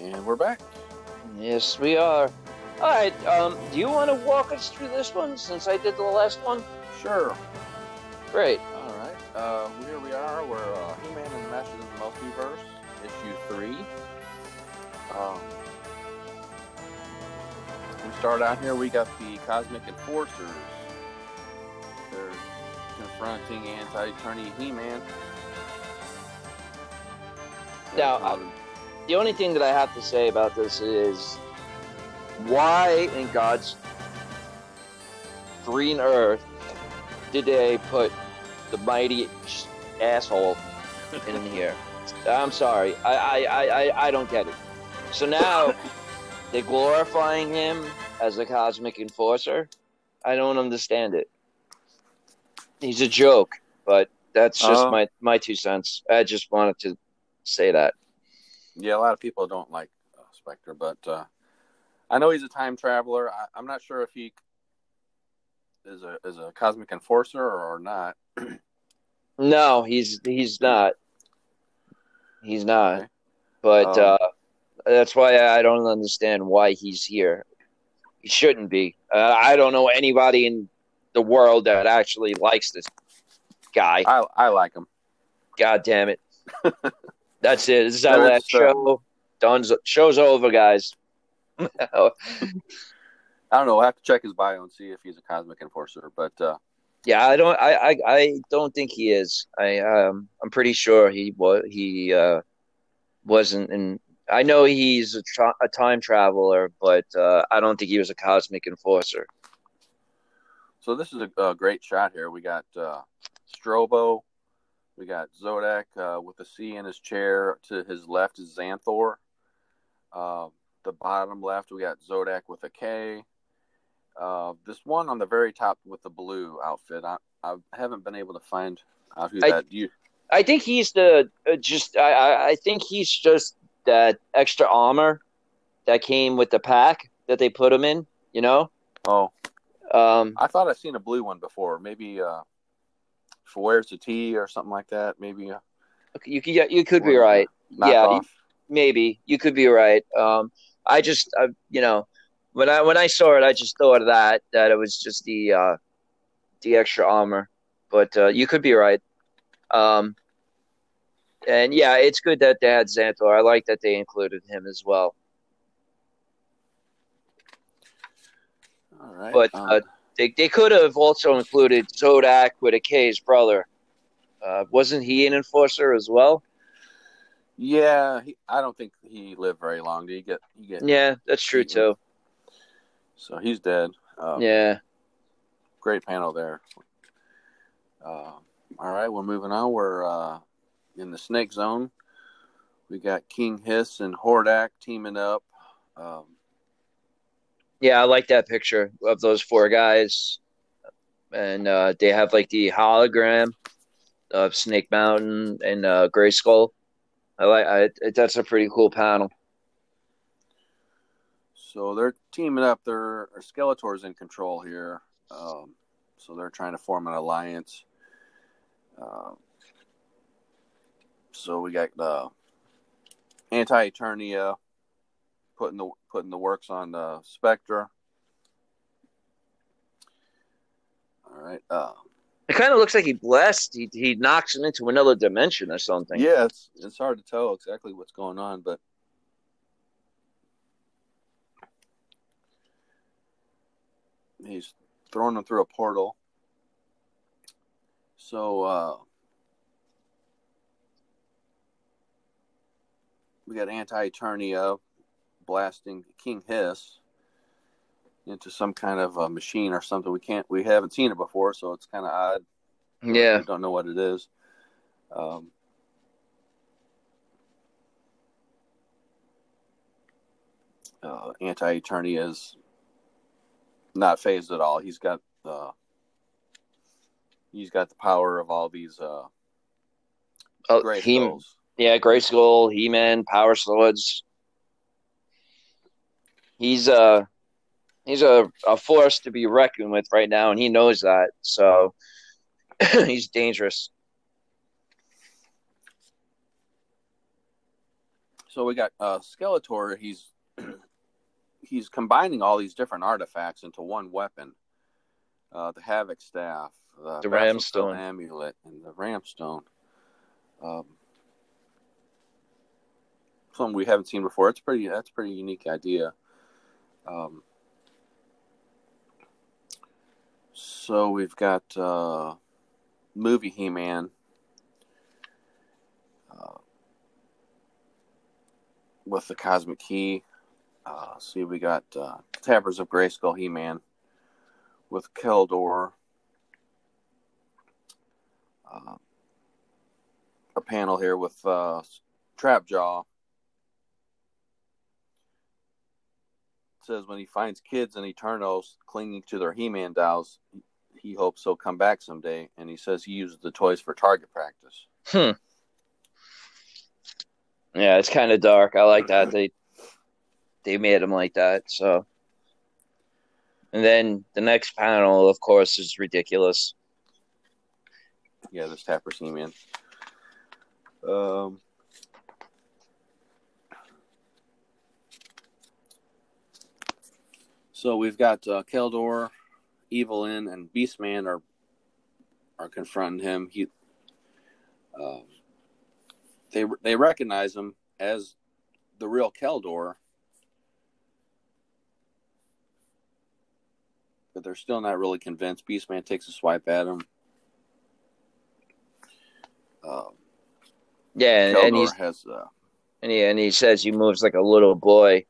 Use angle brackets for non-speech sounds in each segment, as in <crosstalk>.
And we're back. Yes, we are. All right. Um, do you want to walk us through this one since I did the last one? Sure. Great. All right. Uh, here we are. We're uh, He-Man and the Masters of the Multiverse, issue three. Um, we start out here. We got the Cosmic Enforcers. They're confronting anti-Eternia He-Man. Now, the only thing that I have to say about this is why in God's green earth did they put the mighty asshole in <laughs> here? I'm sorry. I, I, I, I- don't get it. So now <laughs> they're glorifying him as a cosmic enforcer. I don't understand it. He's a joke, but that's just Uh. my, my two cents. I just wanted to say that. Yeah, a lot of people don't like uh, Spector, but uh, I know he's a time traveler. I, I'm not sure if he is a is a cosmic enforcer or, or not. <clears throat> No, he's he's not. He's not. Okay. But Um, uh, that's why I don't understand why he's here. He shouldn't be. Uh, I don't know anybody in the world that actually likes this guy. I I like him. God damn it! <laughs> That's it. This is our last uh, show. Don's show's over, guys. <laughs> I don't know. We'll have to check his bio and see if he's a cosmic enforcer. But uh, Yeah, I don't. I, I, I don't think he is. I, um, I'm pretty sure he was. He uh, wasn't. And I know he's a, tra- a time traveler, but uh, I don't think he was a cosmic enforcer. so this is a, a great shot here. We got uh, Strobo. We got Zodac uh, with a C in his chair. To his left is Xanthor. Uh, the bottom left, we got Zodak with a K. Uh, this one on the very top with the blue outfit, I, I haven't been able to find out who I- that. You I think he's the uh, just. I, I, I think he's just that extra armor that came with the pack that they put him in. You know. oh, Um, I thought I'd seen a blue one before. Maybe uh, for where's the T or something like that. Maybe uh, you could you could be right. Yeah, maybe you could be right. Um, I just, uh, you know, when I when I saw it, I just thought of that that it was just the uh, the extra armor. But uh, you could be right. Um, and yeah, it's good that they had Xanthor. I like that they included him as well. All right. But um, uh, they they could have also included Zodak with a K's brother. Uh, wasn't he an enforcer as well? Yeah, he, I don't think he lived very long. Did he get? He get? Yeah, that's true too. So he's dead. Uh, Yeah. Great panel there. Uh, all right, we're moving on. We're uh, in the Snake Zone. We got King Hiss and Hordak teaming up. Um, Yeah, I like that picture of those four guys, and uh, they have like the hologram of Snake Mountain and uh, Grayskull. I like I, that's a pretty cool panel. so they're teaming up. Their Skeletor's in control here. Um, so they're trying to form an alliance. Uh, so we got the anti Eternia putting the putting the works on uh, Spector. All right. Uh, It kind of looks like he blessed. He he knocks him into another dimension or something. yeah, it's it's hard to tell exactly what's going on, but he's throwing them through a portal. So uh, we got anti Eternia blasting King Hiss into some kind of a machine or something. We can't, we haven't seen it before, so it's kind of odd. Yeah. We don't know what it is. Um, uh, Anti Eternia is not phased at all. He's got uh, he's got the power of all these uh, Oh, he, skulls. yeah, Grayskull, He Man, Power Swords. He's uh he's a, a force to be reckoned with right now, and he knows that. So <clears throat> he's dangerous. So we got uh, Skeletor. He's <clears throat> he's combining all these different artifacts into one weapon. Uh, the Havoc Staff, the, The Ramstone. Stone Amulet, and the Ramstone. Um, something we haven't seen before. It's pretty. That's a pretty unique idea. Um, so we've got uh, movie He-Man. Uh, with the Cosmic Key. Uh, see, we got uh, Tappers of Grayskull He-Man with Keldor. Uh, a panel here with uh, Trapjaw. Says when he finds kids in Eternals clinging to their He-Man dolls, he hopes they'll come back someday. And he says he uses the toys for target practice. Hmm. Yeah, it's kind of dark. I like that they they made him like that. So, and then the next panel, of course, is ridiculous. Yeah, this Tapper He-Man. Um, so we've got uh, Keldor, Evil-Lyn, and Beastman are are confronting him. He, um, they they recognize him as the real Keldor, but they're still not really convinced. Beastman takes a swipe at him. Um, Yeah, and, he's has uh, and he and he says he moves like a little boy.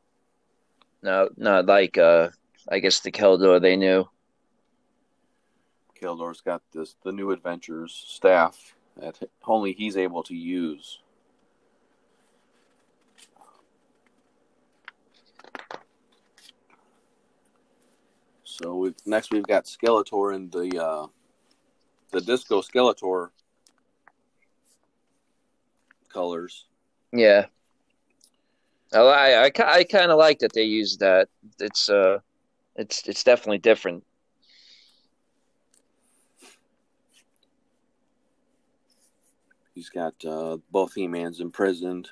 No, not like uh, I guess the Keldor they knew. Keldor's got this the new adventures staff that only he's able to use. So we next we've got Skeletor and the uh, the Disco Skeletor colors. Yeah. I I I, kind of like that they use that. It's uh, it's it's definitely different. He's got uh, both He-Mans imprisoned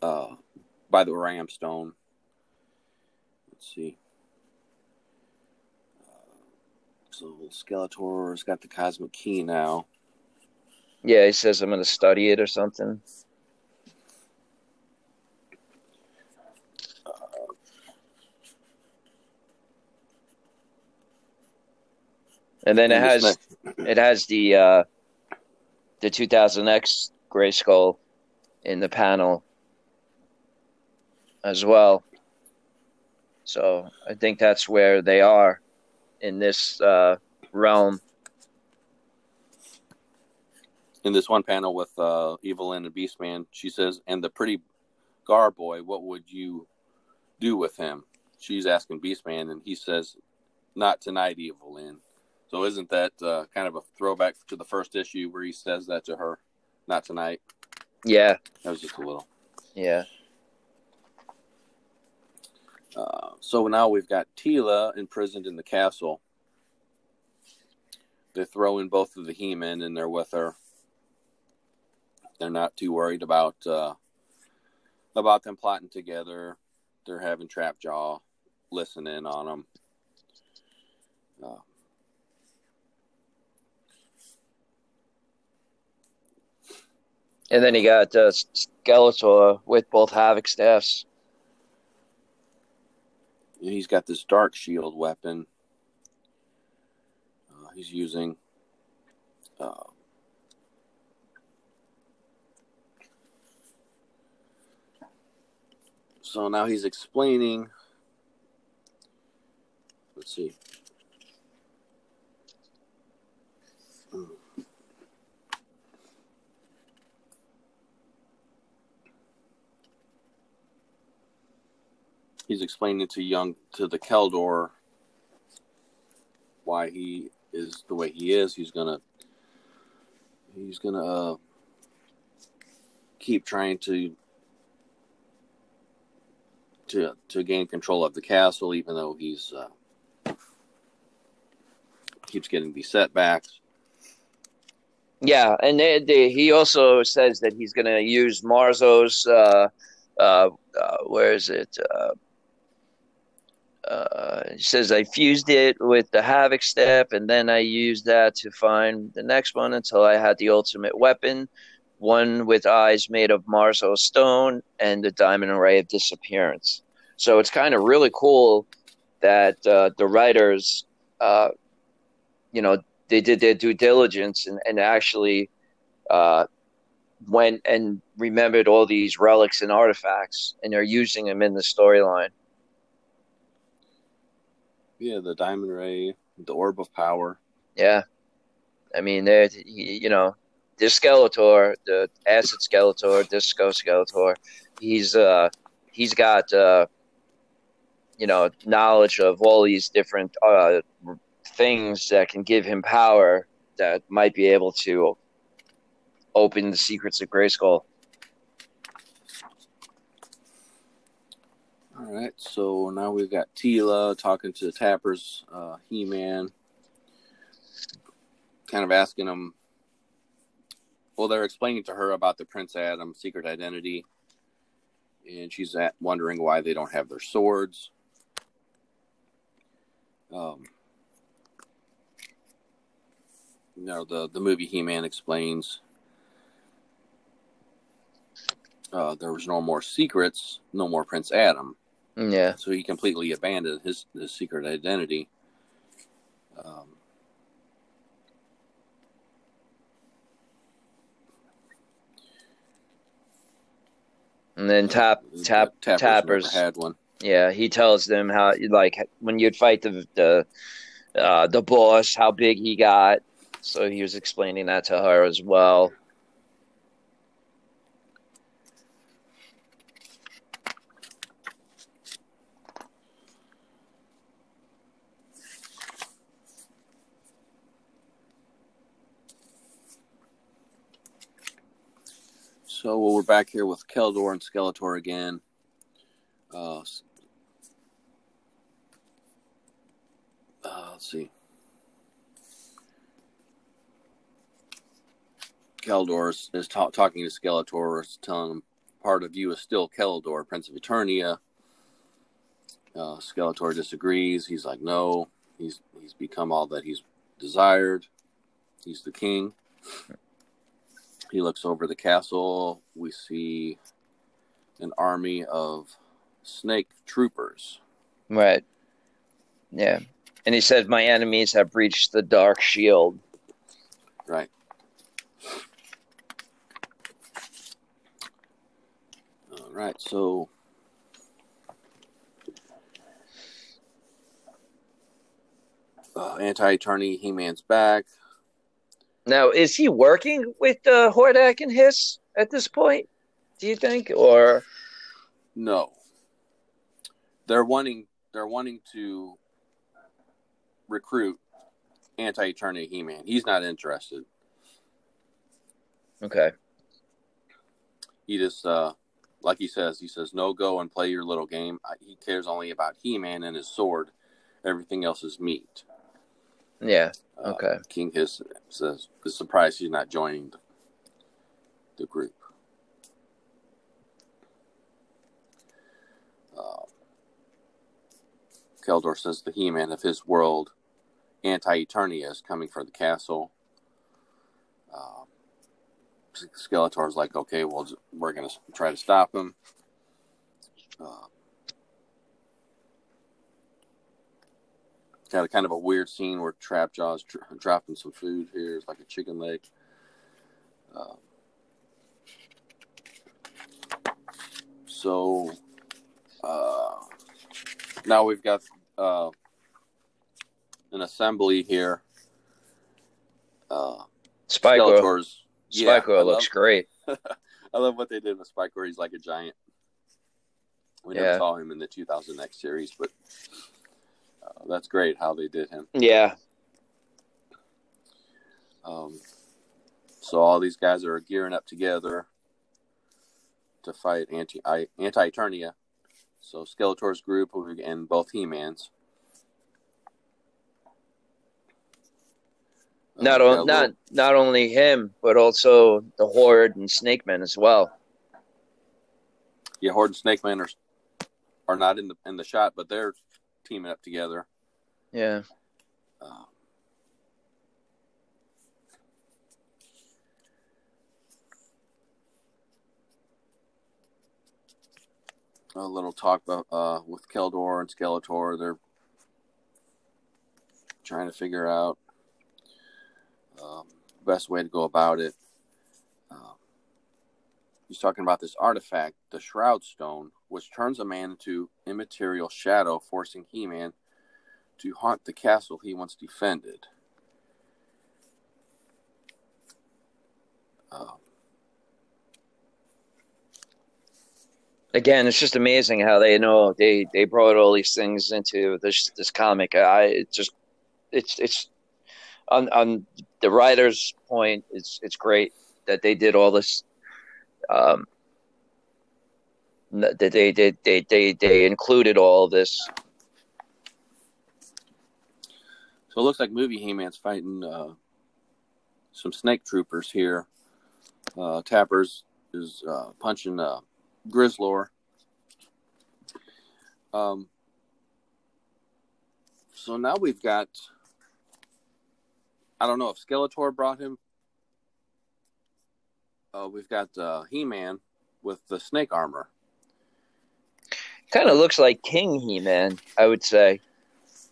uh, by the Ramstone. Let's see. Uh, so Skeletor's got the Cosmic Key now. Yeah, he says I'm gonna study it or something. And then it has it has the uh the 2000X Grayskull in the panel as well. So I think that's where they are in this uh realm. in this one panel with uh, Evil-Lyn and Beastman, she says, "And the pretty Gar boy, what would you do with him?" She's asking Beastman, and he says, "Not tonight, Evil-Lyn." So isn't that uh, kind of a throwback to the first issue where he says that to her? Not tonight. Yeah, That was just a little. yeah. Uh, so now we've got Teela imprisoned in the castle. They throw in both of the He-Men, and they're with her. They're not too worried about uh, about them plotting together. They're having Trapjaw listen in on them. Uh, And then he got uh, Skeletor with both Havoc staffs. and he's got this Dark Shield weapon. Uh, he's using. Uh, so now he's explaining. Let's see. He's explaining to young to the Keldor why he is the way he is. He's gonna he's gonna uh, keep trying to to to gain control of the castle, even though he's uh, keeps getting these setbacks. Yeah, and they, they, he also says that he's going to use Marzo's. Uh, uh, uh, where is it? Uh, says I fused it with the Havoc step, and then I used that to find the next one until I had the ultimate weapon, one with eyes made of Marzo stone and the diamond array of disappearance. So it's kind of really cool that uh, the writers, uh, you know, they did their due diligence and, and actually uh, went and remembered all these relics and artifacts, and they're using them in the storyline. Yeah, the diamond ray, the orb of power. Yeah, I mean, they you know, this Skeletor, the acid Skeletor, Disco Skeletor, he's uh he's got uh you know knowledge of all these different uh things that can give him power that might be able to open the secrets of Grayskull. All right, so now we've got Teela talking to the Tappers, uh, He Man, kind of asking him. Well, they're explaining to her about the Prince Adam secret identity, and she's at, wondering why they don't have their swords. Um, you know, the the movie He Man explains uh, there was no more secrets, no more Prince Adam. Yeah. So he completely abandoned his, his secret identity. Um, and then tap tap tappers, tappers had one. Yeah, he tells them how like when you'd fight the the uh, the boss, how big he got. So he was explaining that to her as well. So we're back here with Keldor and Skeletor again. Uh, uh, let's see. Keldor is, is ta- talking to Skeletor, is telling him part of you is still Keldor, Prince of Eternia. Uh, Skeletor disagrees. He's like, no, he's he's become all that he's desired. He's the king. He looks over the castle. We see an army of snake troopers. Right. Yeah. And he said, My enemies have breached the dark shield. Right. All right. So. Uh, Anti Eternia He Man's back. Now, is he working with uh, Hordak and Hiss at this point? Do you think, or no? They're wanting they're wanting to recruit Anti Eternia He Man. He's not interested. Okay. He just uh, like he says, he says, "No, go and play your little game." He cares only about He Man and his sword. Everything else is meat. Yeah. Okay. Uh, King Hiss says is surprised he's not joining the, the group. Uh, Keldor says the He-Man of his world, Anti-Eternia, is coming for the castle. Uh, Skeletor's like, okay, well, we're gonna try to stop him. Uh, got a kind of a weird scene where Trapjaw's tra- dropping some food here. It's like a chicken leg. Uh, so uh, now we've got uh, an assembly here. Uh, Spike yeah, looks great. <laughs> I love what they did with Spike He's like a giant. We yeah. never saw him in the 2000 X series, but uh, that's great how they did him. Yeah. Um, so all these guys are gearing up together to fight anti anti Eternia. So Skeletor's group and both He Mans. Not on, not little- not only him, but also the Horde and Snake Man as well. yeah, Horde and Snake Man are are not in the in the shot, but they're teaming up together. Yeah. Uh, a little talk about, uh, with Keldor and Skeletor. They're trying to figure out um, best way to go about it. He's talking about this artifact, the Shroud Stone, which turns a man into immaterial shadow, forcing He-Man to haunt the castle he once defended. Um, Again, it's just amazing how they know they they brought all these things into this this comic. I it just it's it's on on the writer's point. It's it's great that they did all this. Um, they they they they they included all this. So it looks like movie He-Man's fighting uh, some snake troopers here. Uh, Tappers is uh, punching uh, Grizzlor. Um, so now we've got. I don't know if Skeletor brought him. Uh, we've got uh, He-Man with the snake armor. Kind of looks like King He Man, I would say.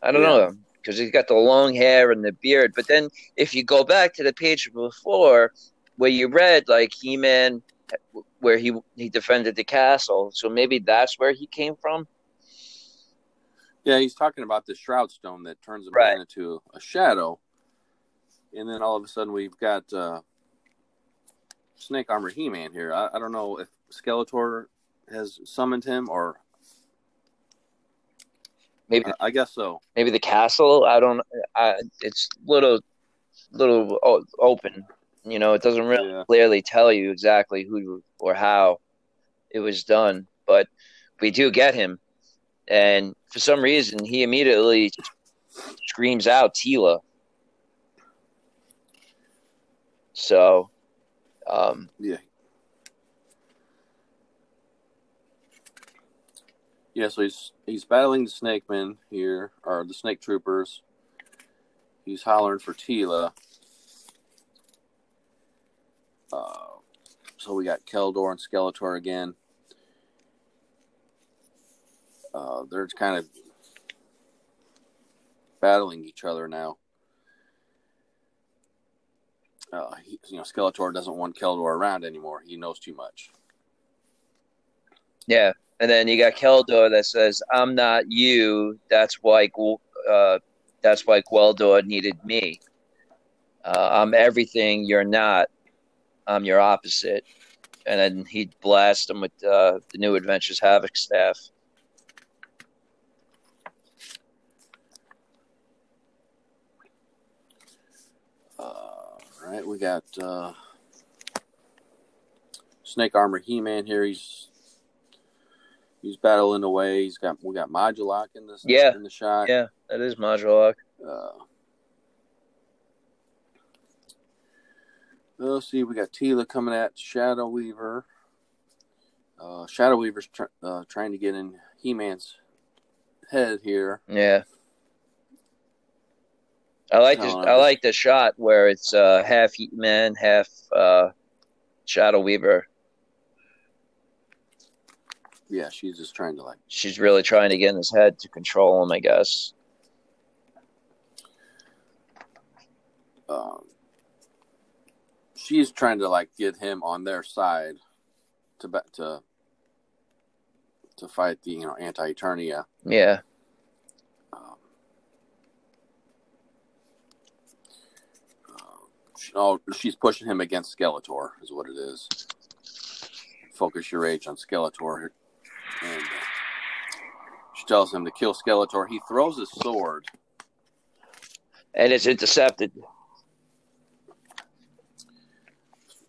I don't Yeah. know because he's got the long hair and the beard. But then if you go back to the page before where you read like He Man, where he he defended the castle, so maybe that's where he came from. Yeah, he's talking about the shroud stone that turns a Right. man into a shadow, and then all of a sudden we've got uh, Snake Armor He-Man here. I, I don't know if Skeletor has summoned him, or Maybe I, I guess so. maybe the castle. I don't. I, it's little little open. You know, it doesn't really Yeah. clearly tell you exactly who or how it was done, but we do get him, and for some reason, he immediately screams out Teela. So, um, Yeah. Yeah, so he's he's battling the Snake Men here, or the Snake Troopers. He's hollering for Teela. Uh, so we got Keldor and Skeletor again. Uh, they're kind of battling each other now. Uh, he, you know, Skeletor doesn't want Keldor around anymore. He knows too much. yeah, and then you got Keldor that says, "I'm not you. That's why, uh, that's why Gweldor needed me. Uh, I'm everything you're not. I'm your opposite." And then he'd blast him with uh, the New Adventures Havoc staff. Uh, all right, we got uh, Snake Armor He-Man here. He's he's battling away. He's got we got Modulok in this Yeah. in the shot. Yeah, that is Modulok. Uh, let's see. We got Teela coming at Shadow Weaver. Uh, Shadow Weaver's tr- uh, trying to get in He-Man's head here. Yeah. I like this. Oh, I like the shot where it's uh, half Heat Man, half uh, Shadow Weaver. Yeah, she's just trying to like She's really trying to get in his head to control him, I guess. um, she's trying to like get him on their side to to to fight the you know anti Eternia. Yeah, Um, uh, she- oh, she's pushing him against Skeletor, is what it is. Focus your rage on Skeletor, and uh, she tells him to kill Skeletor. He throws his sword. and it's intercepted.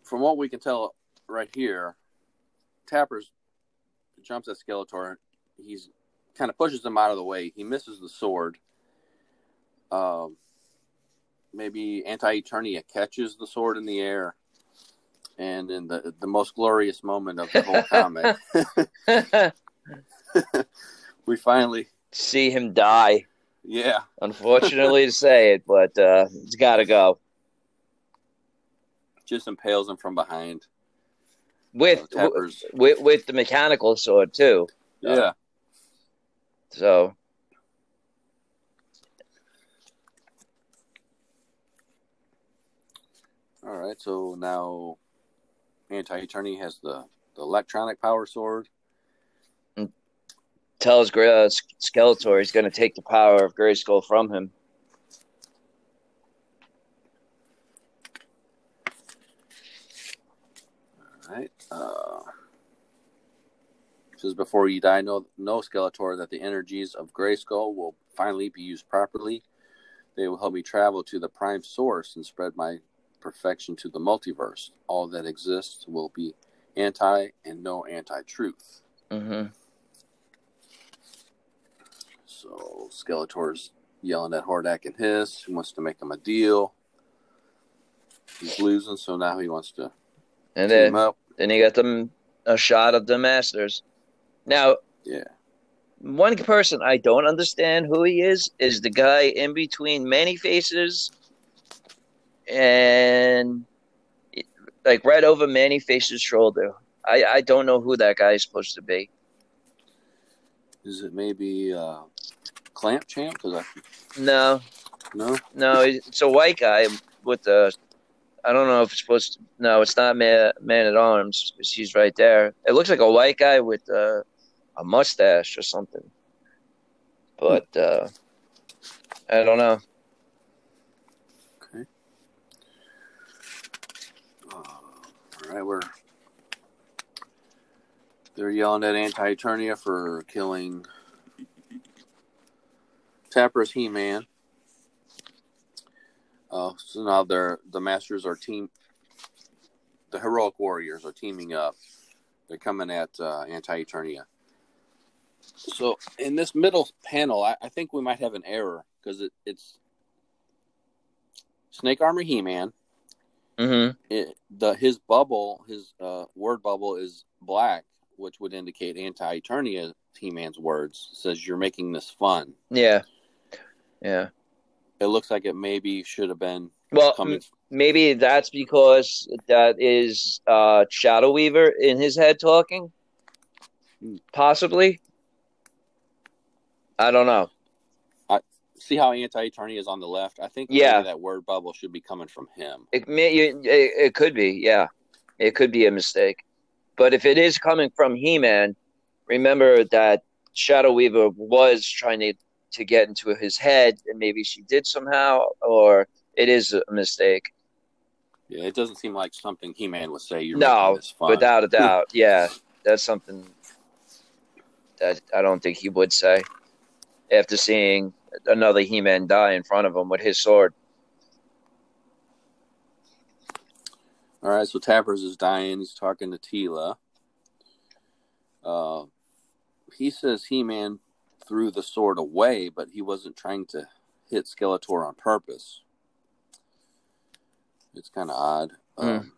From what we can tell right here, Tappers jumps at Skeletor. He's kind of pushes him out of the way. He misses the sword. Um, maybe Anti Eternia catches the sword in the air, and in the the most glorious moment of the whole <laughs> comic, <laughs> we finally See him die. yeah Unfortunately to say it, but uh, it's got to go. just impales him from behind. With, Uh, with with the mechanical sword too. Yeah. So All right. So now Anti Eternia has the the electronic power sword. tells Gra- uh, Skeletor he's going to take the power of Grayskull from him. All right. Uh, says before you die, know, know Skeletor that the energies of Grayskull will finally be used properly. They will help me travel to the prime source and spread my perfection to the multiverse. All that exists will be anti and no anti truth. Mm-hmm. So Skeletor's yelling at Hordak and Hiss. He wants to make him a deal. He's losing, so now he wants to And team then up. then you got them a shot of the Masters. Now Yeah. one person I don't understand who he is is the guy in between Man-E-Faces and like right over Man-E-Face's shoulder. I, I don't know who that guy is supposed to be. Is it maybe uh, Clamp Champ? Because I No, no. no, it's a white guy with the. I don't know if it's supposed to. No, it's not man, man at arms. He's right there. It looks like a white guy with uh, a mustache or something. But uh, I don't know. Okay. Uh, all right, we're they're yelling at Anti Eternia for killing Tapper's He Man. Uh, so now they're the Masters are team. The heroic warriors are teaming up. They're coming at uh, Anti Eternia. So in this middle panel, I, I think we might have an error because it, it's Snake Armor He Man. Hmm it, the his bubble, his uh, word bubble is black, which would indicate anti Eternia He Man's words. It says you're making this fun. Yeah, yeah. It looks like it maybe should have been Well, coming. maybe that's because that is uh, Shadow Weaver in his head talking. Hmm. Possibly. I don't know. See how anti-Eternia is on the left? I think Yeah. that word bubble should be coming from him. It may it, it could be, yeah. It could be a mistake. But if it is coming from He-Man, remember that Shadow Weaver was trying to to get into his head and maybe she did somehow or it is a mistake. Yeah, it doesn't seem like something He Man would say. You're No. Without a doubt. <laughs> Yeah. That's something that I don't think he would say after seeing another He-Man die in front of him with his sword. All right, so Tappers is dying. He's talking to Teela. Uh, he says He Man threw the sword away, but he wasn't trying to hit Skeletor on purpose. It's kind of odd. Hmm. Um,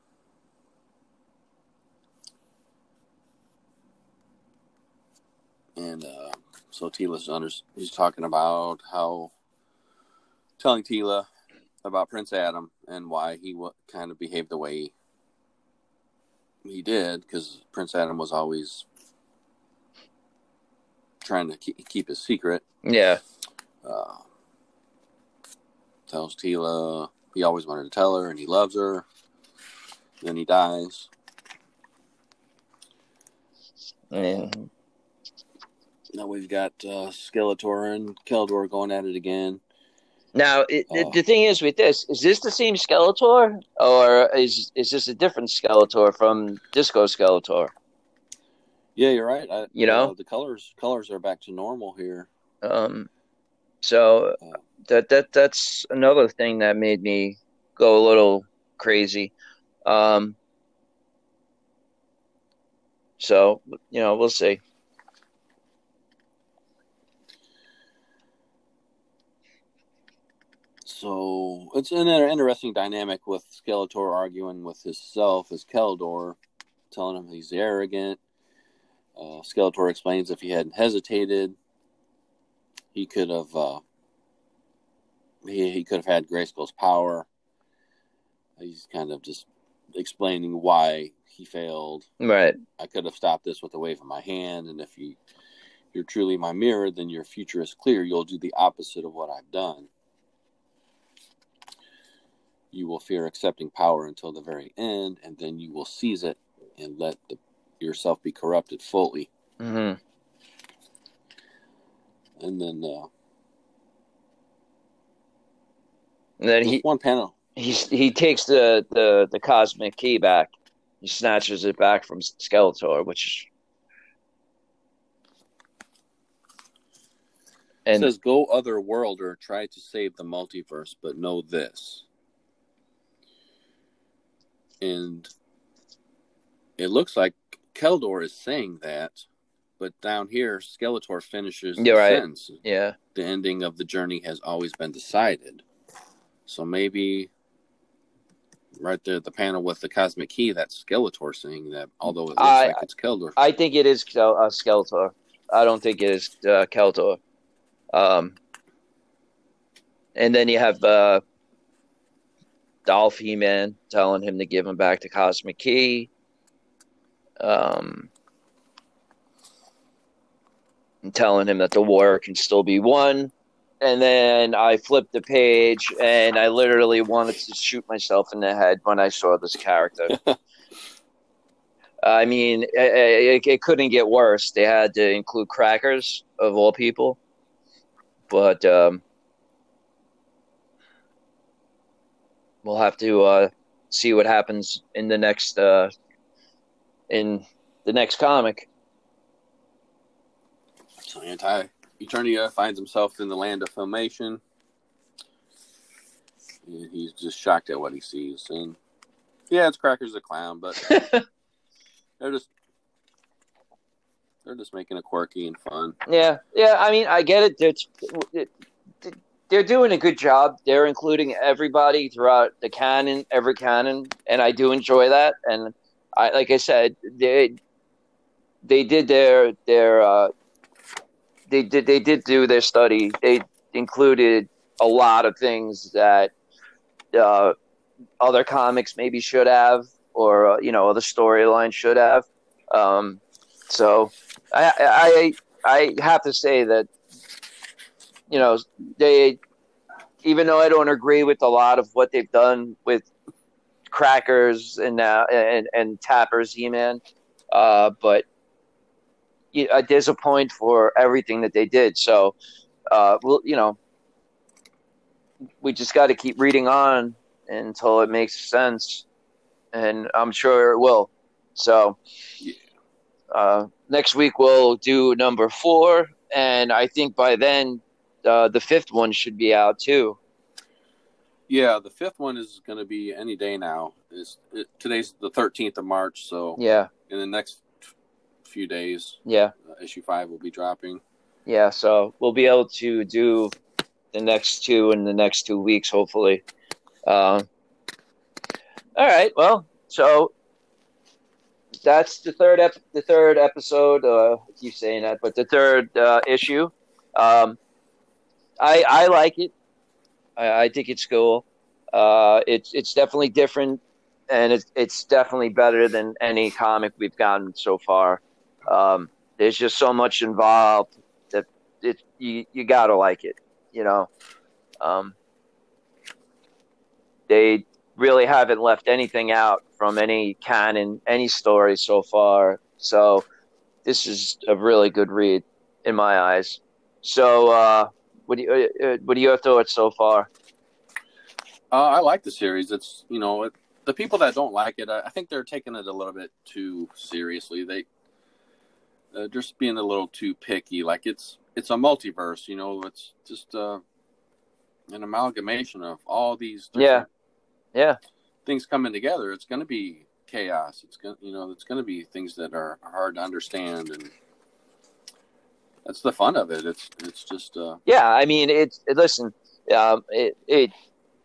and uh, so Teela's under. He's talking about how telling Teela about Prince Adam and why he w- kind of behaved the way he, did because Prince Adam was always trying to keep, keep his secret. Yeah. Uh, tells Teela he always wanted to tell her and he loves her. Then he dies. And Now we've got uh, Skeletor and Keldor going at it again. Now, it, Oh. the, thing is with this, is this the same Skeletor, or is is this a different Skeletor from Disco Skeletor? Yeah, you're right. I, You know? uh, the colors colors are back to normal here. Um, so Oh. that that that's another thing that made me go a little crazy. Um, so you know, we'll see. So it's an interesting dynamic with Skeletor arguing with himself as Keldor, telling him he's arrogant. Uh, Skeletor explains if he hadn't hesitated, he could have uh, he, he could have had Grayskull's power. He's kind of just explaining why he failed. Right. I could have stopped this with a wave of my hand, and if you you're truly my mirror, then your future is clear. You'll do the opposite of what I've done. You will fear accepting power until the very end, and then you will seize it and let the, yourself be corrupted fully. hmm And then uh, And then he one panel. he he takes the the the cosmic key back. He snatches it back from Skeletor, which It and says, "Go other world or try to save the multiverse, but know this." And it looks like Keldor is saying that, but down here, Skeletor finishes the right. sentence. yeah, The ending of the journey has always been decided. So maybe right there, the panel with the cosmic key, that's Skeletor saying that. Although it looks I- like it's Keldor. I think it is Kel- uh, Skeletor. I don't think it is uh, Keldor. Um, and then you have uh, Dolph He-Man telling him to give him back to cosmic key. Um, and telling him that the war can still be won. And then I flipped the page, and I literally wanted to shoot myself in the head when I saw this character. <laughs> I mean, it, it, it couldn't get worse. They had to include crackers of all people, but um, we'll have to uh, see what happens in the next uh, in the next comic. So anti Eternia finds himself in the land of filmation. And he's just shocked at what he sees. And yeah, it's Crackers the Clown, but <laughs> they're just they're just making it quirky and fun. Yeah, yeah. I mean, I get it. They're, they're doing a good job. They're including everybody throughout the canon, every canon, and I do enjoy that. And I, like I said, they they did their their uh, they did they did do their study. They included a lot of things that uh, other comics maybe should have, or uh, you know, other storylines should have. Um, so I, I I have to say that you know they even though I don't agree with a lot of what they've done with crackers and now and and tappers He-Man, uh, but you there's a point for everything that they did. So, uh, well, you know, we just got to keep reading on until it makes sense, and I'm sure it will. So, uh, next week we'll do number four, and I think by then uh, the fifth one should be out too. Yeah, the fifth one is going to be any day now. Is it, today's the thirteenth of March, so Yeah, in the next few days, yeah, uh, issue five will be dropping. yeah. So we'll be able to do the next two in the next two weeks, hopefully. Uh, all right. Well, so that's the third ep- the third episode. Uh, I keep saying that, but the third uh, issue. Um, I I like it. I, I think it's cool. Uh, it's it's definitely different, and it's it's definitely better than any comic we've gotten so far. Um, there's just so much involved that it you you gotta like it. You know, um, they really haven't left anything out from any canon, any story so far. So this is a really good read in my eyes. So, uh, what do you, uh, what are your thoughts so far? Uh, I like the series. It's you know it, the people that don't like it, I, I think they're taking it a little bit too seriously. They uh, just being a little too picky. Like it's it's a multiverse. You know, it's just uh, an amalgamation of all these Yeah. Yeah, things coming together. It's going to be chaos. It's going you know it's going to be things that are hard to understand and. That's the fun of it. It's it's just uh yeah. I mean, it's it, listen. um, it, it,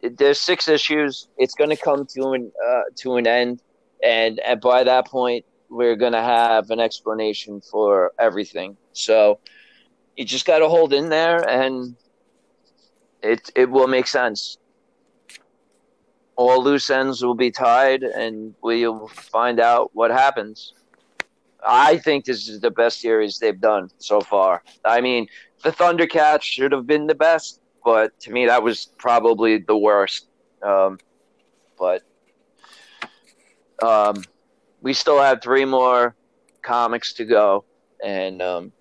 it there's six issues. It's going to come to an uh, to an end, and and by that point, we're going to have an explanation for everything. So you just got to hold in there, and it it will make sense. All loose ends will be tied, and we'll find out what happens. I think this is the best series they've done so far. I mean, the Thundercats should have been the best, but to me, that was probably the worst. Um, but um, we still have three more comics to go, and um,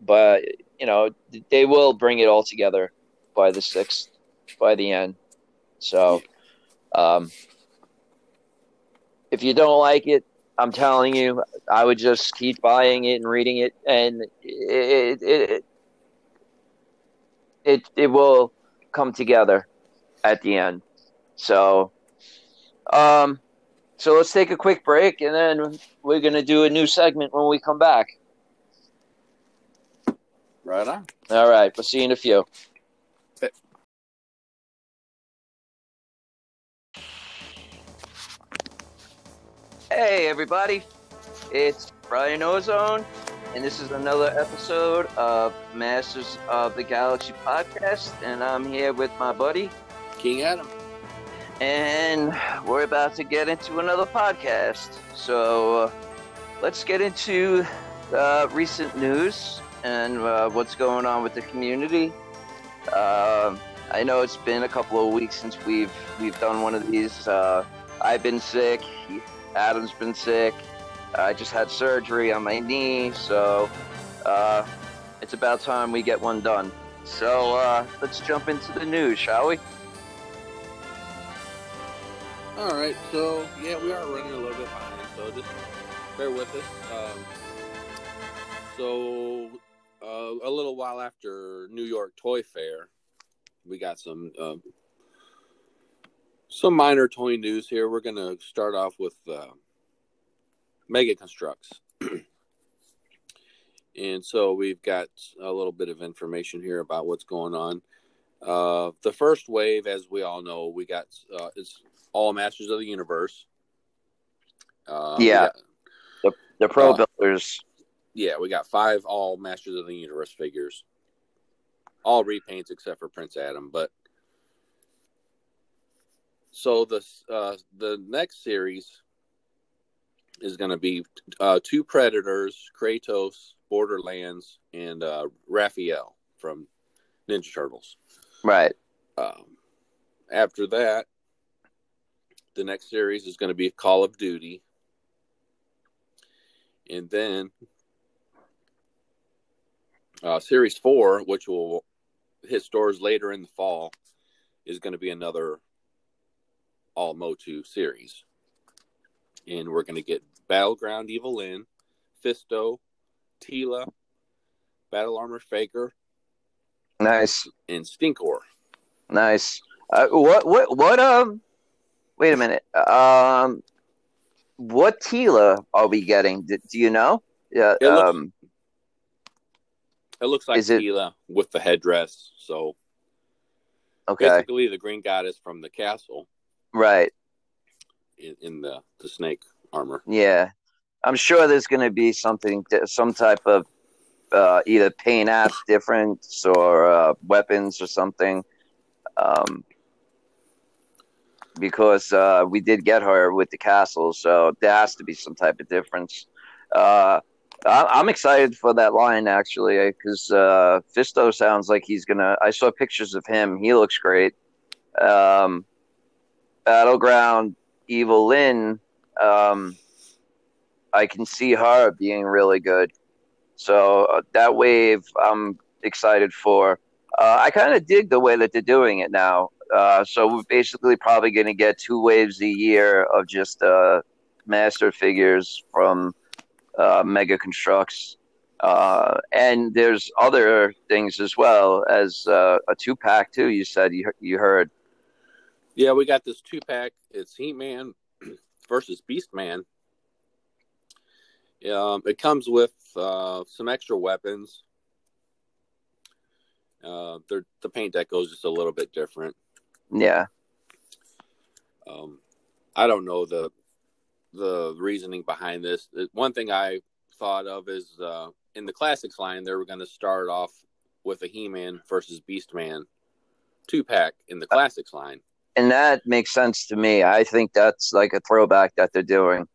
but you know they will bring it all together by the sixth, by the end. So, um, if you don't like it, I'm telling you, I would just keep buying it and reading it, and it it it, it will come together at the end. So, um, so let's take a quick break, and then we're gonna do a new segment when we come back. Right on. All right, we'll see you in a few. Hey, everybody. It's Brian Ozone, and this is another episode of Masters of the Galaxy podcast. And I'm here with my buddy, King Adam. and we're about to get into another podcast. So uh, let's get into uh, recent news and uh, what's going on with the community. Um I know it's been a couple of weeks since we've we've done one of these. Uh, I've been sick. Adam's been sick. I just had surgery on my knee, so uh, it's about time we get one done. So uh, let's jump into the news, shall we? All right, so yeah, we are running a little bit behind, so just bear with us. Um, so uh, a little while after New York Toy Fair, we got some um, some minor toy news here. We're gonna start off with uh, Mega Construx. <clears throat> and so we've got a little bit of information here about what's going on. Uh, the first wave, as we all know, we got uh, is all Masters of the Universe. Uh, Yeah. got- The Pro Uh, Builders. yeah, we got five all Masters of the Universe figures, all repaints except for Prince Adam. But so the uh, the next series is going to be uh, two Predators, Kratos, Borderlands, and uh, Raphael from Ninja Turtles. Right. Um, after that, the next series is going to be Call of Duty. And then uh, Series 4, which will hit stores later in the fall, is going to be another all Motu series. And we're going to get Battleground Evil Lyn, Fisto, Teela, Battle Armor Faker, Nice. and Stinkor. Nice. Uh, what? What? What? Um. Wait a minute. Um. What Teela are we getting? Do, do you know? Yeah. It looks- um. It looks like Is it- Teela with the headdress. So Okay. basically, the green goddess from the castle Right. in, in the, the snake armor. Yeah. I'm sure there's going to be something, some type of uh, either paint app difference or uh, weapons or something. Um, because uh, we did get her with the castle, so there has to be some type of difference. Uh, I- I'm excited for that line actually, because uh, Fisto sounds like he's gonna. I saw pictures of him; he looks great. Um, Battleground Evil Lyn, um, I can see her being really good. So uh, that wave, I'm excited for. Uh, I kind of dig the way that they're doing it now. Uh, so we're basically probably going to get two waves a year of just uh, master figures from uh, Mega Construx. Uh, and there's other things as well as a two pack too. You said you you heard. Yeah, we got this two pack. It's He Man versus Beast Man. Um, it comes with uh, some extra weapons. Uh, the paint deco is just a little bit different. Yeah. Um, I don't know the the reasoning behind this. One thing I thought of is uh, in the classics line, they were going to start off with a He-Man versus Beast Man two pack in the classics line, and that makes sense to me. I think that's like a throwback that they're doing.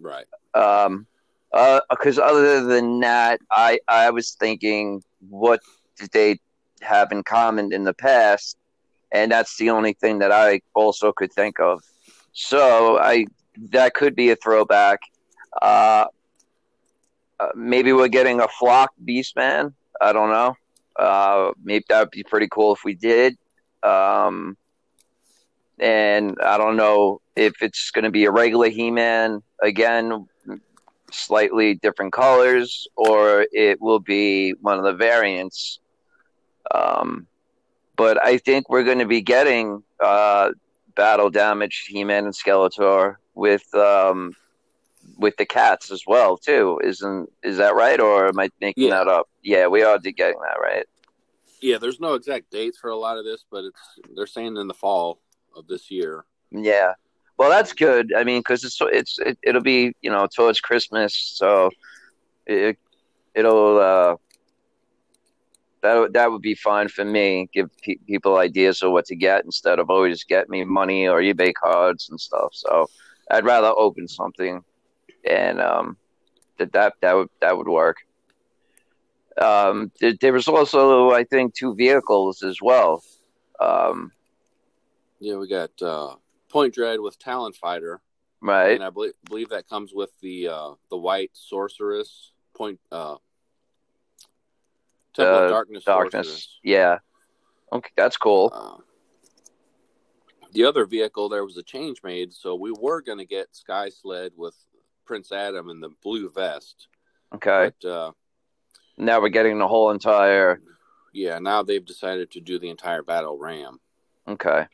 Right. Um. Uh. Because other than that, I I was thinking, what did they have in common in the past? And that's the only thing that I also could think of. So I that could be a throwback. Uh, uh, maybe we're getting a flock Beastman. I don't know. Uh, maybe that would be pretty cool if we did. Um, and I don't know if it's going to be a regular He-Man again, slightly different colors, or it will be one of the variants. Um, but I think we're going to be getting uh, battle damaged He-Man and Skeletor with um, with the cats as well too. Isn't is that right, or am I making yeah. that up? Yeah, we are getting that right. Yeah, there's no exact dates for a lot of this, but it's they're saying in the fall of this year. Yeah, well, that's good. I mean, because it's it's it, it'll be you know towards Christmas, so it it'll uh, that that would be fine for me. Give pe- people ideas of what to get instead of always get me money or eBay cards and stuff. So I'd rather open something, and um, that that that would that would work. Um, there, there, was also, I think, two vehicles as well. Um, yeah, we got uh, Point Dread with Talon Fighter, right? And I believe, believe that comes with the uh, the white Sorceress Point uh, Temple uh, of Darkness. Darkness, Sorceress. yeah. Okay, that's cool. Uh, the other vehicle, there was a change made, so we were going to get Sky Sled with Prince Adam in the blue vest. Okay. But, uh, now we're getting the whole entire. Yeah, now they've decided to do the entire battle ram. Okay.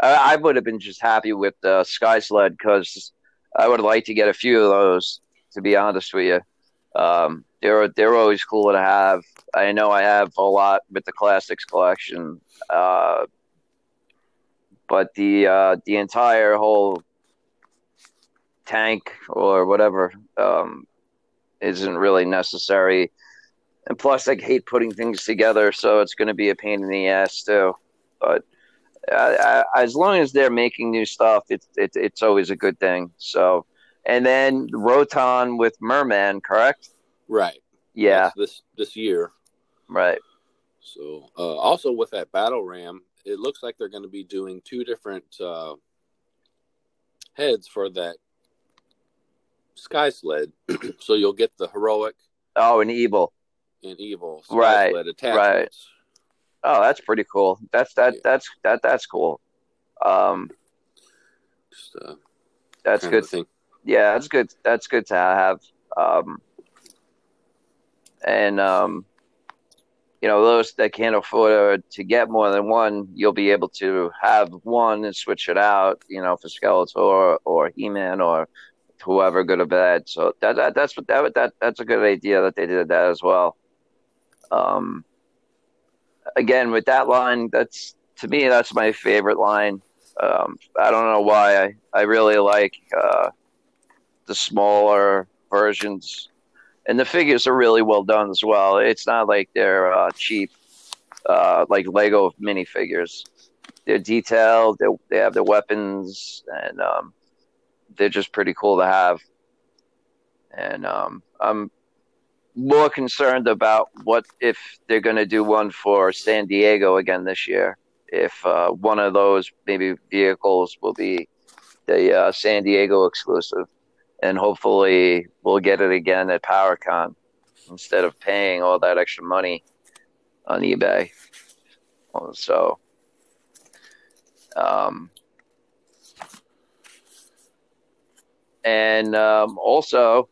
I, I would have been just happy with the Sky Sled because I would like to get a few of those. To be honest with you, um, they're they're always cool to have. I know I have a lot with the classics collection, uh, but the uh, the entire whole tank or whatever um, isn't really necessary. And plus, I hate putting things together, so it's going to be a pain in the ass too. But uh, as long as they're making new stuff, it's it's it's always a good thing. So, and then Roton with Merman, correct? Right. Yeah. That's this this year. Right. So, uh, also with that battle ram, it looks like they're going to be doing two different uh, heads for that sky sled. <clears throat> so you'll get the heroic. Oh, and evil. And evil. right. Right. Oh, that's pretty cool. That's that. Yeah. That's that. That's cool. Um, Just, uh, that's good. Yeah, that's good. That's good to have. Um, and um, you know those that can't afford to get more than one, you'll be able to have one and switch it out. You know, for Skeletor or, or He-Man or whoever good or bad. So that, that that's what that that that's a good idea that they did that as well. Um, again with that line, that's to me that's my favorite line. Um, I don't know why I I really like uh, the smaller versions and the figures are really well done as well. It's not like they're uh, cheap, uh, like Lego minifigures. They're detailed. They they have their weapons, and um, they're just pretty cool to have. And um, I'm more concerned about what if they're going to do one for San Diego again this year. If uh, one of those maybe vehicles will be the uh, San Diego exclusive and hopefully we'll get it again at PowerCon instead of paying all that extra money on eBay. So, um, and um, also,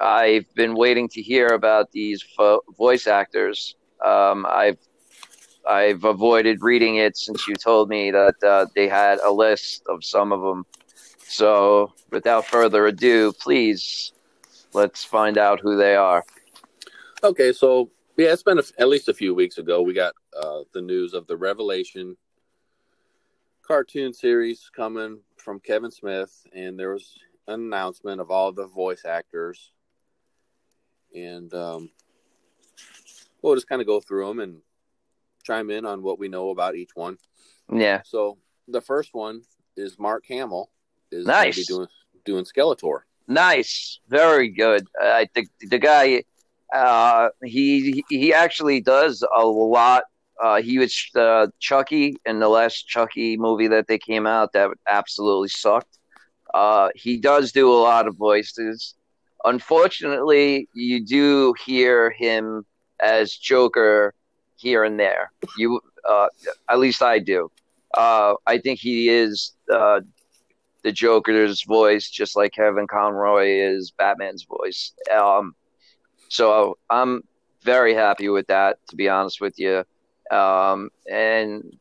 I've been waiting to hear about these vo- voice actors. Um, I've I've avoided reading it since you told me that uh, they had a list of some of them so, without further ado, please let's find out who they are. Okay, so Yeah, it's been a, at least a few weeks ago. We got uh, the news of the Revelation cartoon series coming from Kevin Smith, and there was an announcement of all the voice actors, and um, we'll just kind of go through them and chime in on what we know about each one. Yeah. So the first one is Mark Hamill is Nice. be doing doing Skeletor. Nice, very good. I think the guy, uh, he he actually does a lot. Uh, he was uh, Chucky in the last Chucky movie that they came out that absolutely sucked. Uh, he does do a lot of voices. Unfortunately, you do hear him as Joker here and there. You, uh, at least I do. Uh, I think he is uh, the Joker's voice, just like Kevin Conroy is Batman's voice. Um, so I'm very happy with that, to be honest with you. Um, and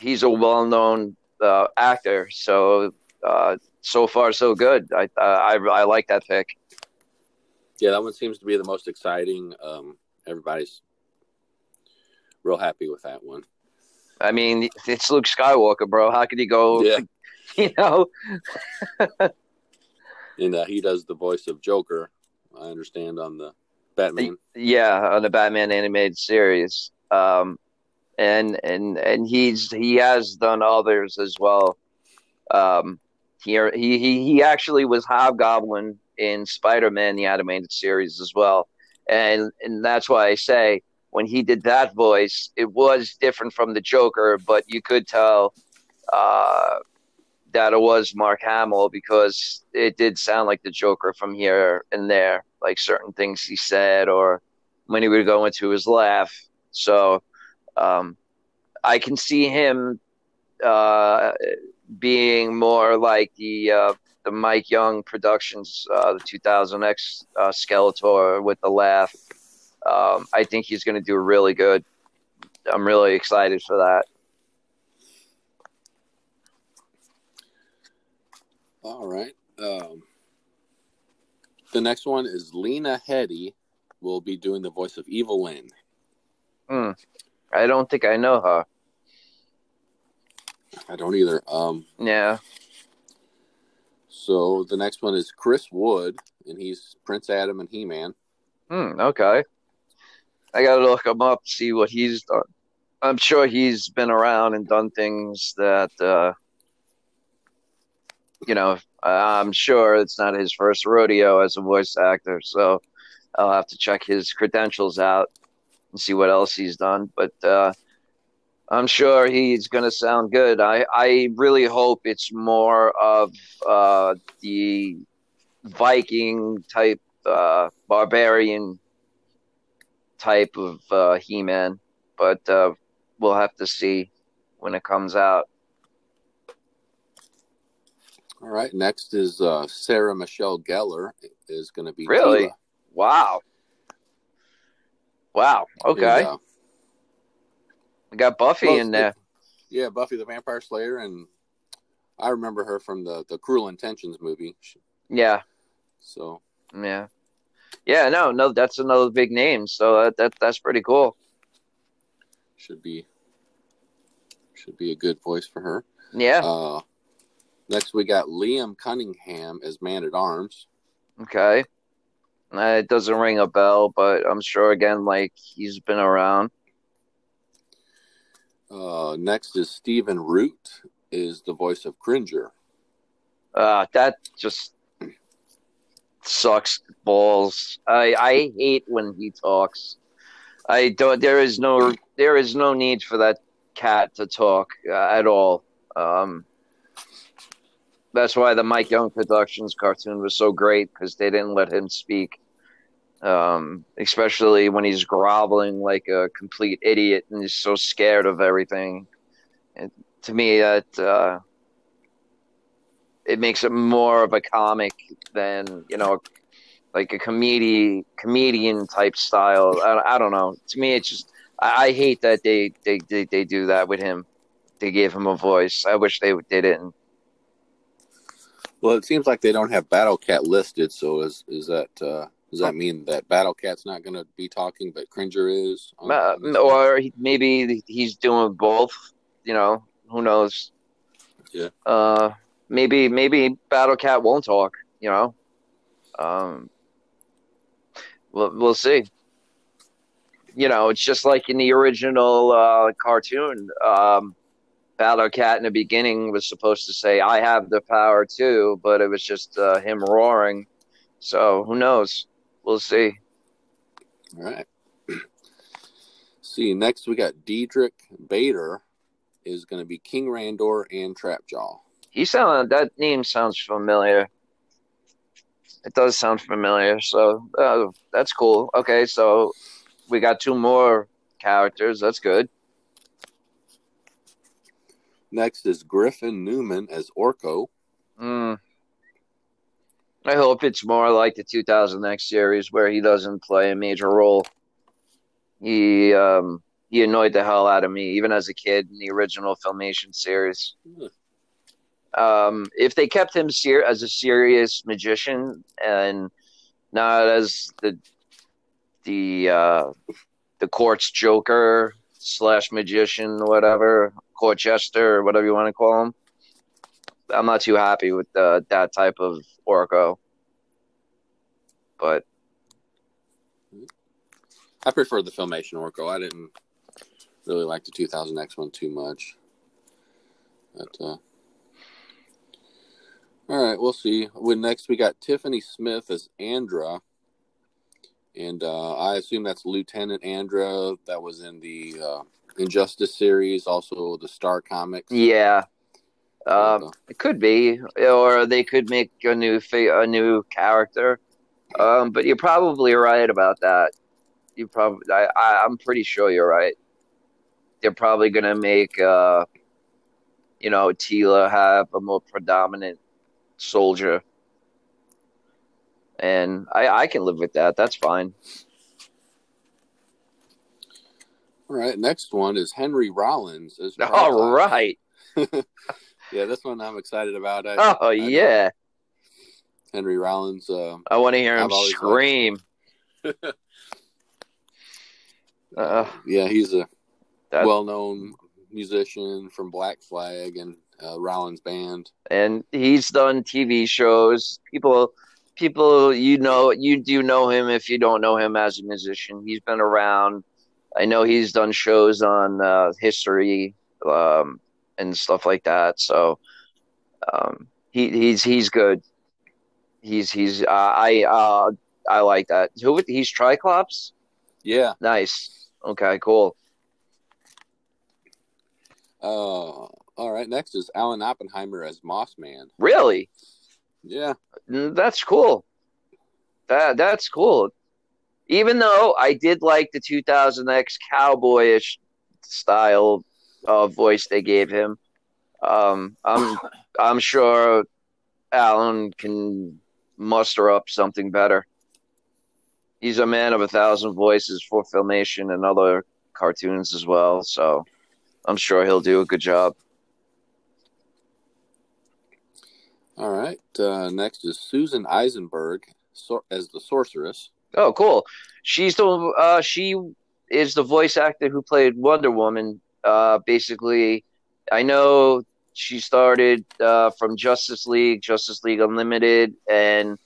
he's a well-known uh, actor, so uh, so far so good. I, I I like that pick. Yeah, that one seems to be the most exciting. Um, everybody's real happy with that one. I mean, it's Luke Skywalker, bro. How could he go? Yeah. <laughs> You know, <laughs> And uh, he does the voice of Joker. I understand on the Batman. Yeah, on the Batman animated series. Um, and and and he's he has done others as well. Um, he he he actually was Hobgoblin in Spider Man the animated series as well, and and that's why I say when he did that voice, it was different from the Joker, but you could tell uh, that it was Mark Hamill because it did sound like the Joker from here and there, like certain things he said or when he would go into his laugh. So um, I can see him uh, being more like the uh, the Mike Young Productions, uh, the 2000X uh, Skeletor with the laugh. Um, I think he's going to do really good. I'm really excited for that. All right. Um, the next one is Lena Headey will be doing the voice of Evil-Lyn. Hmm. I don't think I know her. I don't either. Um, Yeah. so the next one is Chris Wood, and he's Prince Adam and He Man. Hmm, okay. I gotta look him up, see what he's done. I'm sure he's been around and done things that, uh, you know, I'm sure it's not his first rodeo as a voice actor. So I'll have to check his credentials out and see what else he's done. But uh, I'm sure he's going to sound good. I, I really hope it's more of uh, the Viking type, uh, barbarian type of uh, He Man. But uh, we'll have to see when it comes out. All right. Next is uh, Sarah Michelle Gellar is going to be Really? Teela. Wow. Wow. Okay. And, we got Buffy well, in there. Yeah, Buffy the Vampire Slayer, and I remember her from the the Cruel Intentions movie. Yeah. So Yeah. Yeah, no, no, that's another big name. So that, that that's pretty cool. should be should be a good voice for her. Yeah. Uh, next, we got Liam Cunningham as Man at Arms. Okay. Uh, it doesn't ring a bell, but I'm sure again, like he's been around. Uh, next is Stephen Root is the voice of Cringer. Uh, that just sucks balls. I I hate when he talks. I don't. There is no. There is no need for that cat to talk uh, at all. Um, that's why the Mike Young Productions cartoon was so great because they didn't let him speak. Um, especially when he's groveling like a complete idiot and he's so scared of everything. And to me, that uh, it makes it more of a comic than you know, like a comedy comedian type style. I, I don't know. To me, it's just I, I hate that they, they they they do that with him. They gave him a voice. I wish they didn't. Well, it seems like they don't have Battle Cat listed. So is is that uh, Does that mean that Battle Cat's not going to be talking, but Cringer is? Uh, or he, maybe he's doing both. You know, who knows? Yeah. Uh, maybe maybe Battle Cat won't talk. You know. Um. We'll we'll see. You know, it's just like in the original uh, cartoon. Um, Battle Cat in the beginning was supposed to say, "I have the power too," but it was just uh, him roaring. So who knows? We'll see. All right. <clears throat> see, next we got Diedrich Bader is going to be King Randor and Trapjaw. He sound that name sounds familiar. It does sound familiar, so uh, that's cool. Okay, so we got two more characters. That's good. Next is Griffin Newman as Orko. Mm. I hope it's more like the 2000X series where he doesn't play a major role. He um, he annoyed the hell out of me even as a kid in the original Filmation series. Um, if they kept him ser- as a serious magician and not as the the uh, the court's joker slash magician, whatever, court jester, whatever you want to call him, I'm not too happy with uh, that type of Orko. But I prefer the Filmation Orko. I didn't really like the 2000X one too much. But uh, all right, we'll see. When next we got Tiffany Smith as Andra, and uh, I assume that's Lieutenant Andra that was in the uh, Injustice series, also the Star Comics. Yeah, um, it could be, or they could make a new fa- a new character. Um, but you're probably right about that. You probably, I, I, am pretty sure you're right. They're probably gonna make, uh, you know, Teela have a more predominant soldier, and I, I can live with that. That's fine. All right, next one is Henry Rollins. As <laughs> All right. <laughs> yeah, this one I'm excited about. I, oh I yeah, Henry Rollins. Uh, I want to hear him scream. <laughs> uh, yeah, he's a well-known musician from Black Flag and uh, Rollins Band, and he's done TV shows. People, people, you know, you do know him if you don't know him as a musician. He's been around I know he's done shows on uh, history um, and stuff like that. So um, he, he's he's good. He's he's uh, I uh, I like that. Who he's Triclops? Yeah. Nice. Okay. Cool. Uh, all right. Next is Alan Oppenheimer as Moss Man. Really? Yeah. That's cool. That that's cool even though I did like the 2000X cowboyish style uh, voice they gave him, um, I'm <laughs> I'm sure Alan can muster up something better. He's a man of a thousand voices for filmation and other cartoons as well, so I'm sure he'll do a good job. All right. Uh, next is Susan Eisenberg so- as the sorceress. Oh, cool. She's the uh, she is the voice actor who played Wonder Woman. Uh, basically, I know she started uh, from Justice League, Justice League Unlimited, and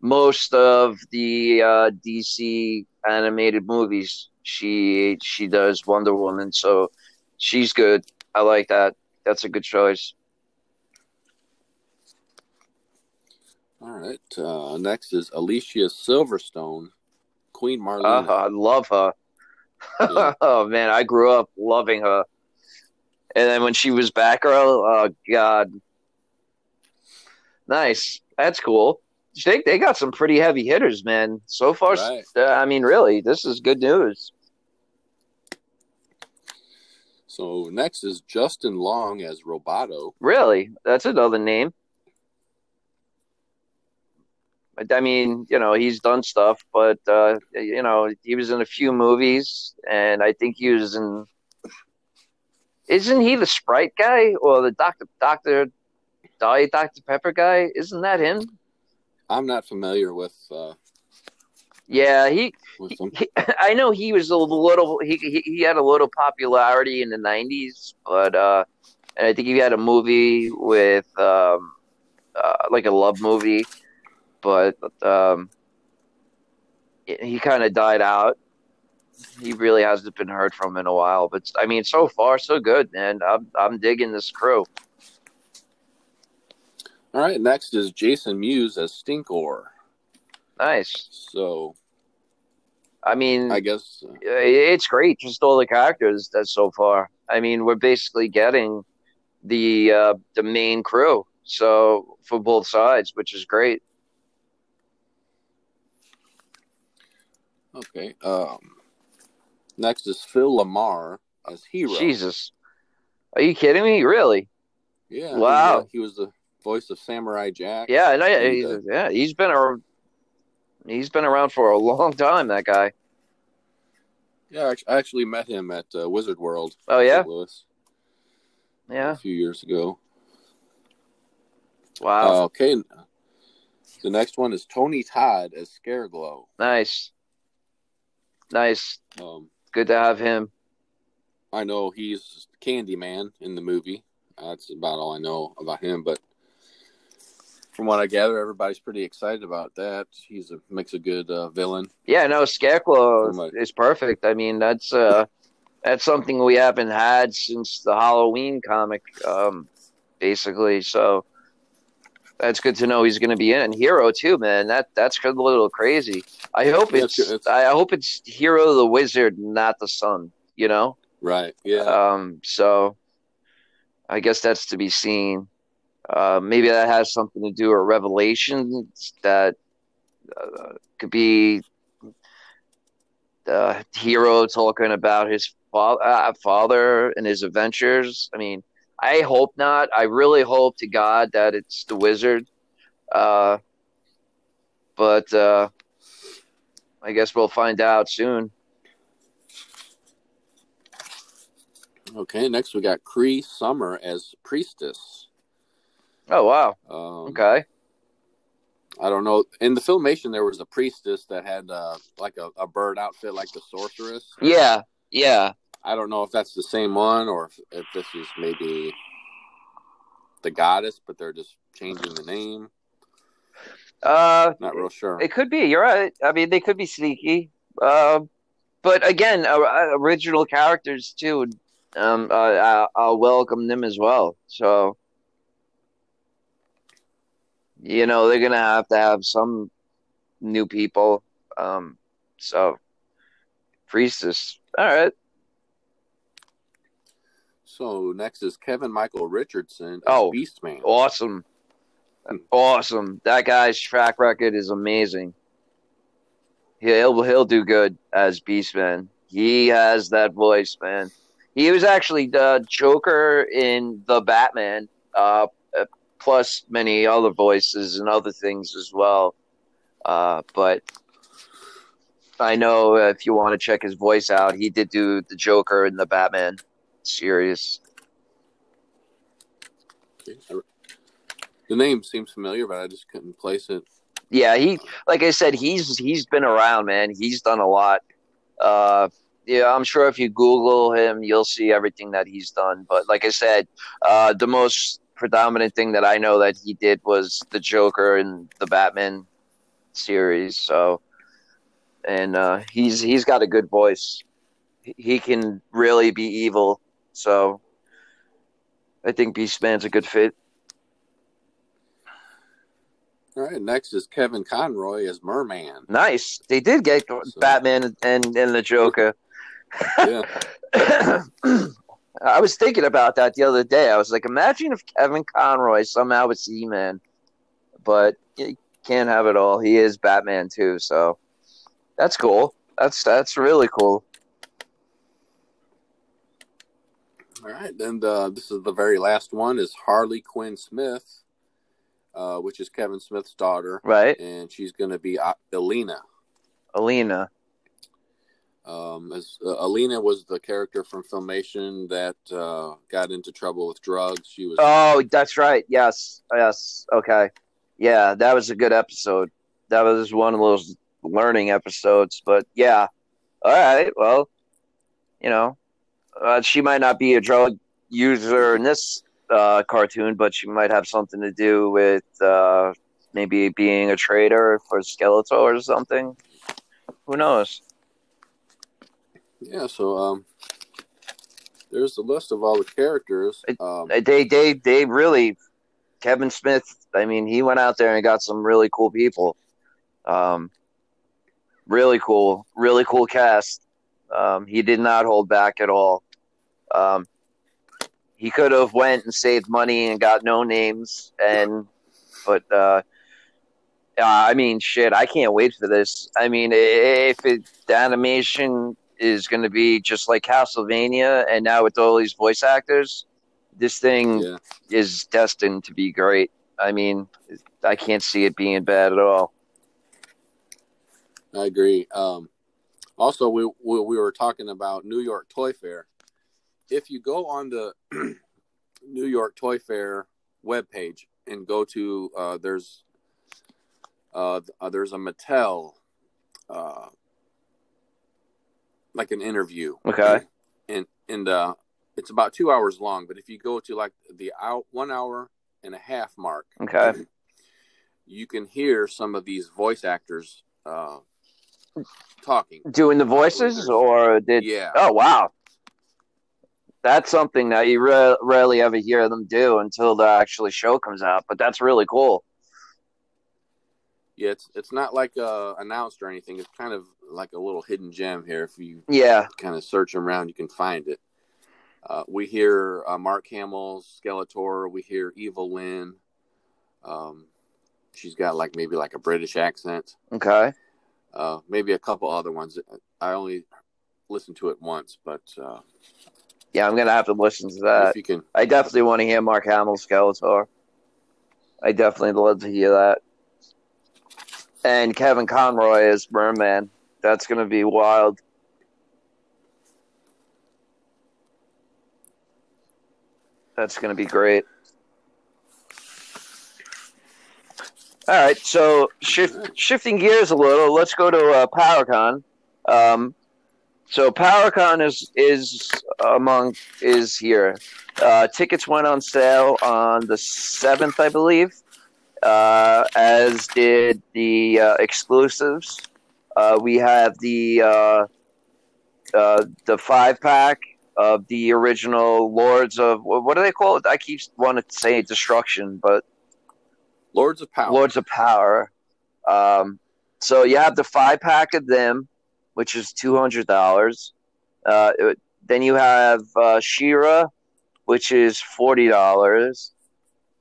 most of the uh, DC animated movies. She she does Wonder Woman, so she's good. I like that. That's a good choice. All right. Uh, next is Alicia Silverstone, Queen Marlena. Uh, I love her. <laughs> Oh man, I grew up loving her. And then when she was Batgirl, oh god, nice. That's cool. They they got some pretty heavy hitters, man. So far, right. uh, I mean, really, this is good news. So next is Justin Long as Roboto. Really, that's another name. I mean, you know, he's done stuff, but uh, you know, he was in a few movies, and I think he was in. Isn't he the Sprite guy or the Doctor Doctor Diet Dr Pepper guy? Isn't that him? I'm not familiar with uh, Yeah, he, with he <laughs> I know he was a little he, he he had a little popularity in the '90s, but uh, and I think he had a movie with um, uh, like a love movie, but um, he kind of died out. He really hasn't been heard from in a while, but I mean, so far so good, man. I'm I'm digging this crew. All right, next is Jason Mewes as Stinkor. Nice. So I mean, I guess uh, it's great. Just all the characters that so far. I mean, we're basically getting the uh, the main crew. So for both sides, which is great. Okay. Um, next is Phil LaMarr as He-Ro. Jesus, are you kidding me? Really? Yeah. Wow. He, he was the voice of Samurai Jack. Yeah, no, yeah, And, he's, uh, yeah, he's been around. He's been around for a long time. That guy. Yeah, I actually met him at uh, Wizard World. Oh yeah. Louis yeah. a few years ago. Wow, Uh, okay. The next one is Tony Todd as Scareglow. nice, nice. Um, Good to have him. I know he's Candyman in the movie. That's about all I know about him. But from what I gather, everybody's pretty excited about that. He's a makes a good uh, villain. Yeah, no, Scareglow is perfect. I mean, that's uh, that's something we haven't had since the Halloween comic, um, basically. So that's good to know he's going to be in. And He-Ro too, man. That that's a little crazy. I hope it's, it's- I hope it's He-Ro the Wizard, not the Sun. You know. Right. Yeah. Um. So I guess that's to be seen. Uh, maybe that has something to do with revelations that uh, could be the hero talking about his fa- uh, father and his adventures. I mean, I hope not. I really hope to God that it's the wizard. Uh, but uh, I guess we'll find out soon. okay. Next, we got Cree Summer as Priestess. Oh wow. Um, Okay. I don't know. In the filmation, there was a priestess that had uh, like a, a bird outfit, like the sorceress. Yeah. Yeah. I don't know if that's the same one or if, if this is maybe the goddess, but they're just changing the name. Uh, Not real sure. It could be. You're right. I mean, they could be sneaky. Um, but again, uh, uh, original characters too. Um, uh, I, I'll welcome them as well. So, you know, they're gonna have to have some new people. Um, so, priestess. All right. So next is Kevin Michael Richardson Oh, Beastman. Awesome. Awesome. That guy's track record is amazing. He'll he'll do good as Beastman. He has that voice, man. He was actually the Joker in the Batman, uh, uh, plus many other voices and other things as well. Uh, but I know if you want to check his voice out, he did do the Joker in the Batman series. The name seems familiar, but I just couldn't place it. Yeah, he like I said, he's he's been around, man. He's done a lot. Uh, yeah, I'm sure if you Google him, you'll see everything that he's done. But like I said, uh, the most predominant thing that I know that he did was the Joker in the Batman series. So, and uh, he's he's got a good voice. He can really be evil. So, I think Beastman's a good fit. All right, next is Kevin Conroy as Merman. Nice. They did get So- Batman and and the Joker. Yeah, <coughs> I was thinking about that the other day. I was like, imagine if Kevin Conroy somehow was He Man, but he can't have it all. He is Batman too, so that's cool. That's that's really cool. All right, then the, this is the very last one is Harley Quinn Smith, uh, which is Kevin Smith's daughter, Right, and she's going to be uh, Elena. Ileena. Um, as uh, Ileena was the character from Filmation that uh, got into trouble with drugs. She was Oh, that's right. Yes, yes. Okay, yeah, that was a good episode. That was one of those learning episodes. But yeah, all right. Well, you know, uh, she might not be a drug user in this uh, cartoon, but she might have something to do with uh, maybe being a trader for Skeletor or something. Who knows? Yeah. So um, there's the list of all the characters. Um, They they they really Kevin Smith. I mean, he went out there and got some really cool people. Um, really cool, really cool cast. Um, he did not hold back at all. Um, he could have went and saved money and got no names, and but uh, I mean, shit, I can't wait for this. I mean, if it, the animation is going to be just like Castlevania, and now with all these voice actors, this thing yeah. is destined to be great. I mean, I can't see it being bad at all. I agree. Um, also, we, we we were talking about New York Toy Fair. If you go on the <clears throat> New York Toy Fair webpage and go to uh, there's uh, uh, there's a Mattel uh, like an interview. Okay. And and uh, it's about two hours long. But if you go to like the out one hour and a half mark, Okay. you can hear some of these voice actors uh, talking. Doing the voices, or did? Yeah. Oh wow, that's something that you re- rarely ever hear them do until the actually show comes out. But that's really cool. Yeah, it's it's not like uh, announced or anything. It's kind of like a little hidden gem here. If you Yeah. kind of search around, you can find it. Uh, we hear uh, Mark Hamill, Skeletor. We hear Evil Lyn. Um, she's got like maybe like a British accent. Okay. Uh, maybe a couple other ones. I only listened to it once, but uh, Yeah, I'm gonna have to listen to that. if you can, I definitely want to hear Mark Hamill's Skeletor. I definitely love to hear that. And Kevin Conroy as Merman. That's gonna be wild. That's gonna be great. All right, so shift, shifting gears a little, let's go to uh, PowerCon. Um, so PowerCon is is among is here. Uh, tickets went on sale on the seventh, I believe, uh, as did the uh, exclusives. Uh, we have the uh, uh, the five pack of the original Lords of what do they call it? I keep wanting to say Destruction, but Lords of Power. Lords of Power. Um, so you have the five pack of them, which is two hundred dollars. Uh, then you have uh, Shira, which is forty dollars.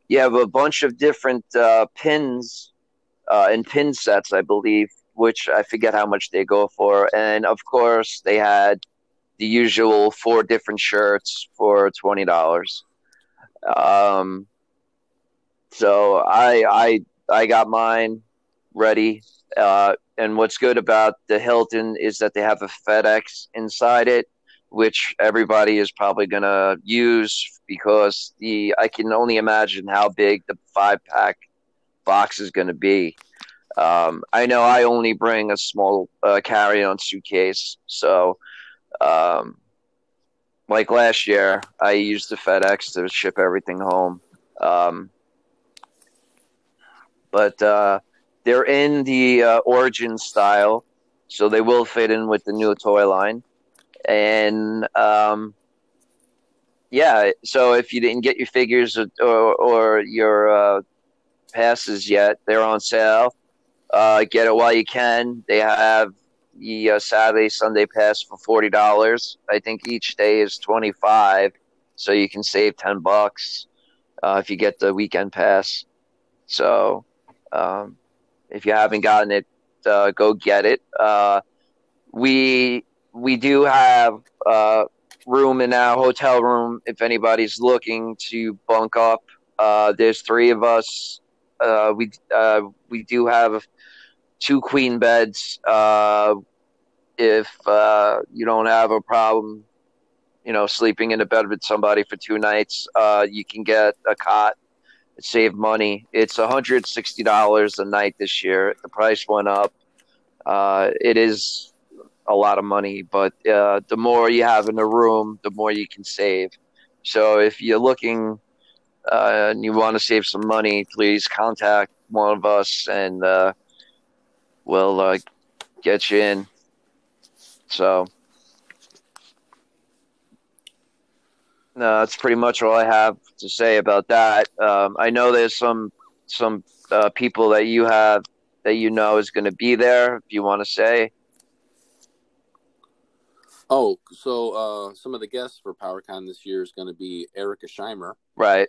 You have a bunch of different uh, pins uh, and pin sets, I believe, which I forget how much they go for. And of course, they had the usual four different shirts for twenty dollars. Um, so I I I got mine ready. Uh, and what's good about the Hilton is that they have a FedEx inside it, which everybody is probably gonna use because the I can only imagine how big the five pack box is gonna be. Um, I know I only bring a small uh, carry on suitcase, so um, like last year, I used the FedEx to ship everything home. Um, but uh, they're in the uh, origin style, so they will fit in with the new toy line. And um, yeah, so if you didn't get your figures or, or, your uh, passes yet, they're on sale. Uh, get it while you can. They have the uh, Saturday Sunday pass for forty dollars. I think each day is twenty five, so you can save ten bucks uh, if you get the weekend pass. So um, if you haven't gotten it, uh, go get it. Uh, we we do have uh, room in our hotel room if anybody's looking to bunk up. Uh, there's three of us. Uh, we uh, we do have two queen beds. If you don't have a problem, you know, sleeping in a bed with somebody for two nights, you can get a cot save money. It's $160 a night this year. The price went up. Uh, it is a lot of money, but uh, the more you have in the room, the more you can save. So if you're looking uh, and you want to save some money, please contact one of us and uh, we'll uh, get you in. So, no, that's pretty much all I have to say about that. Um, I know there's some some uh, people that you have that you know is going to be there. If you want to say, Oh, so uh, some of the guests for PowerCon this year is going to be Erika Scheimer, right?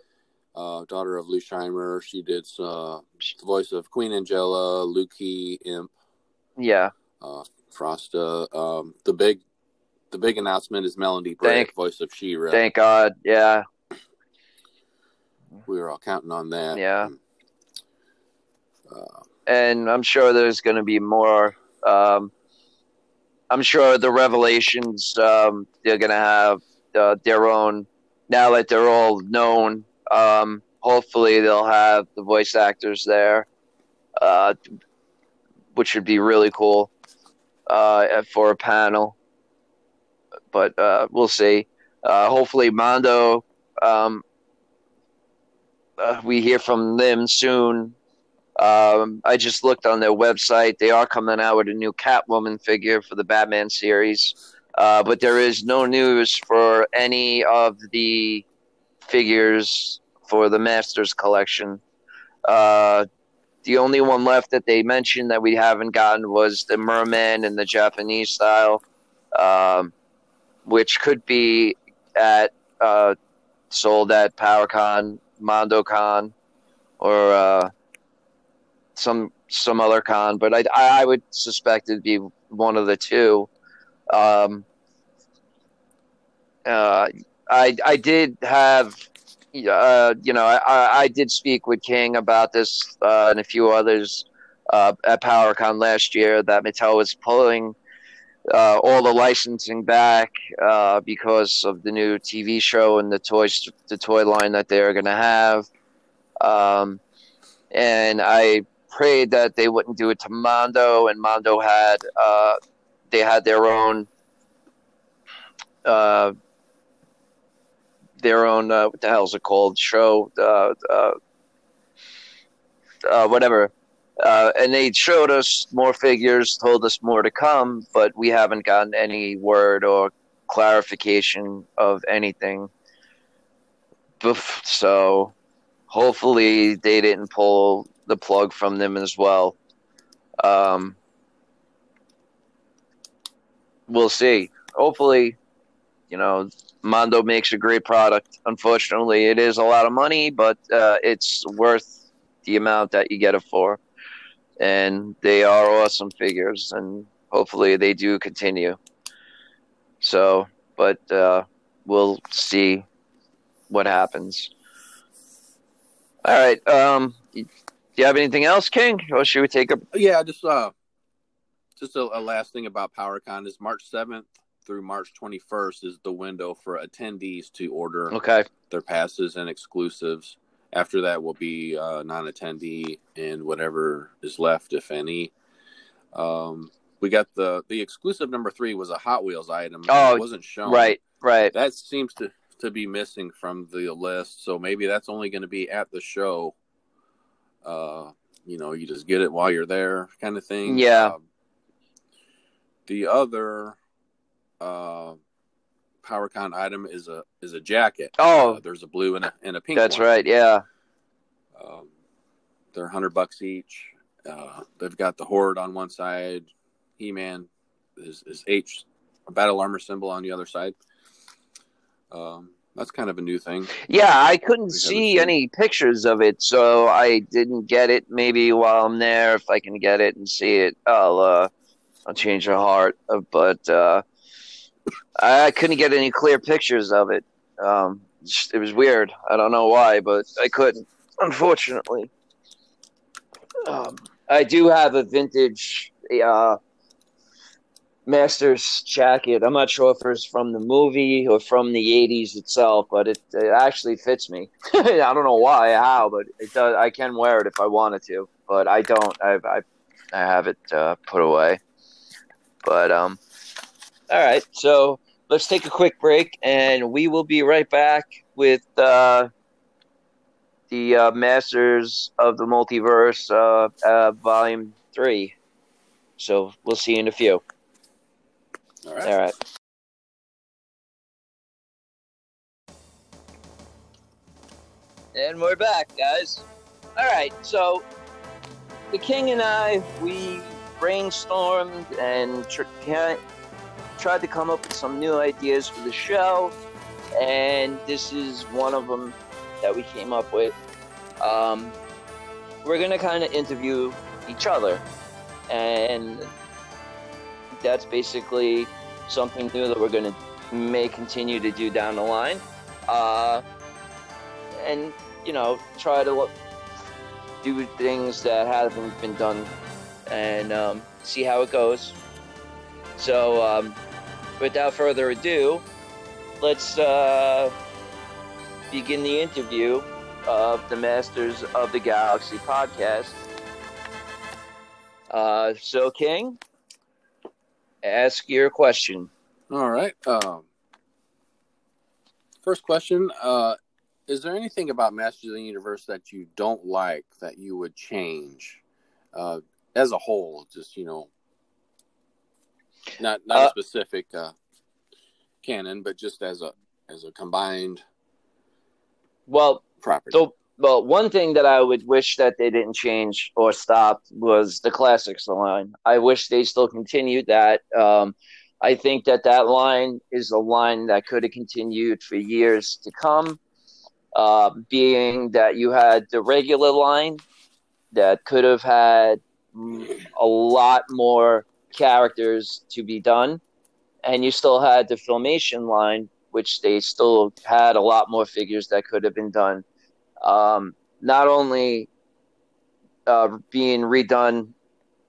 uh, daughter of Lou Scheimer. She did uh, the voice of Queen Angella, Loo-Kee, Imp, Yeah, uh, Frosta. Um, the big, the big announcement is Melendy Britt, voice of She-Ra. thank God. Yeah, we were all counting on that. Yeah. Uh, and I'm sure there's going to be more. Um, I'm sure the revelations um, they're going to have uh, their own. Now that they're all known, um, hopefully they'll have the voice actors there, uh, which would be really cool uh, for a panel. But uh, we'll see. Uh, hopefully, Mondo. Um, uh, we hear from them soon. Um, I just looked on their website. They are coming out with a new Catwoman figure for the Batman series, uh, but there is no news for any of the figures for the Masters collection. Uh, the only one left that they mentioned that we haven't gotten was the Merman in the Japanese style, um, which could be at uh, sold at PowerCon, MondoCon, or uh, some some other con, but I, I would suspect it'd be one of the two. Um, uh, I I did have, uh, you know, I, I did speak with King about this uh, and a few others uh, at PowerCon last year that Mattel was pulling uh, all the licensing back uh, because of the new TV show and the toys the toy line that they're going to have. Um, and I prayed that they wouldn't do it to Mondo, and Mondo had uh, they had their own uh, their own uh, what the hell's it called show uh, whatever. Uh, and they showed us more figures, told us more to come, but we haven't gotten any word or clarification of anything. So hopefully they didn't pull the plug from them as well. Um, we'll see. Hopefully, you know, Mondo makes a great product. Unfortunately, it is a lot of money, but uh, it's worth the amount that you get it for. And they are awesome figures, and hopefully they do continue. So, but uh, we'll see what happens. All right. Um, do you have anything else, King, or should we take a? yeah, just uh, just a, a last thing about PowerCon is March seventh through March twenty first is the window for attendees to order Okay. their passes and exclusives. After that will be uh, non-attendee and whatever is left, if any. Um, we got the the exclusive number three was a Hot Wheels item. Oh, it wasn't shown. Right. Right. That seems to to be missing from the list. So maybe that's only going to be at the show. Uh, you know, you just get it while you're there, kind of thing. Yeah. Um, the other uh, PowerCon item is a is a jacket. Oh. Uh, there's a blue and a and a pink. That's one. right. Yeah. Um, they're hundred bucks each. Uh, they've got the horde on one side, He Man is is H, a battle armor symbol on the other side. Um, that's kind of a new thing. Yeah, I couldn't see any pictures of it, so I didn't get it. Maybe while I'm there, if I can get it and see it, I'll uh, I'll change the heart. But uh, I couldn't get any clear pictures of it. Um, it was weird. I don't know why, but I couldn't, unfortunately. Um, I do have a vintage uh, Masters jacket. I'm not sure if it's from the movie or from the '80s itself, but it, it actually fits me. <laughs> I don't know why, how, but it does. I can wear it if I wanted to, but I don't. I I, I have it uh, put away. But um, all right. So let's take a quick break, and we will be right back with uh, the uh, Masters of the Multiverse, uh, uh, Volume Three. So we'll see you in a few. All right. All right. And we're back, guys. All right, so the king and I, we brainstormed and tr- tried to come up with some new ideas for the show, and this is one of them that we came up with. Um, we're gonna kind of interview each other, and that's basically something new that we're gonna may continue to do down the line. Uh, and you know, try to look, do things that haven't been done and um, see how it goes. So, um, without further ado, let's uh, begin the interview of the Masters of the Galaxy podcast. Uh, so, King, ask your question. All right. Um, first question: uh, Is there anything about Masters of the Universe that you don't like that you would change, uh, as a whole? Just you know, not not Uh, a specific uh, canon, but just as a as a combined Well, property. So, well, one thing that I would wish that they didn't change or stop was the classics line. I wish they still continued that. Um, I think that that line is a line that could have continued for years to come. Uh, being that you had the regular line that could have had a lot more characters to be done, and you still had the filmation line, which they still had a lot more figures that could have been done um, not only uh, being redone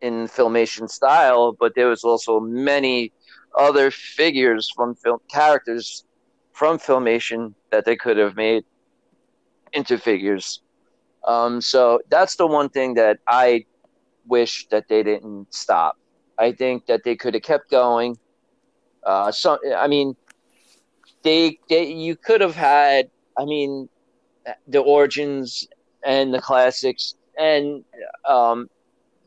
in filmation style, but there was also many other figures from film characters from filmation that they could have made into figures. Um, so that's the one thing that I wish that they didn't stop. I think that they could have kept going. Uh, so I mean, they they you could have had. I mean, the origins and the classics and um,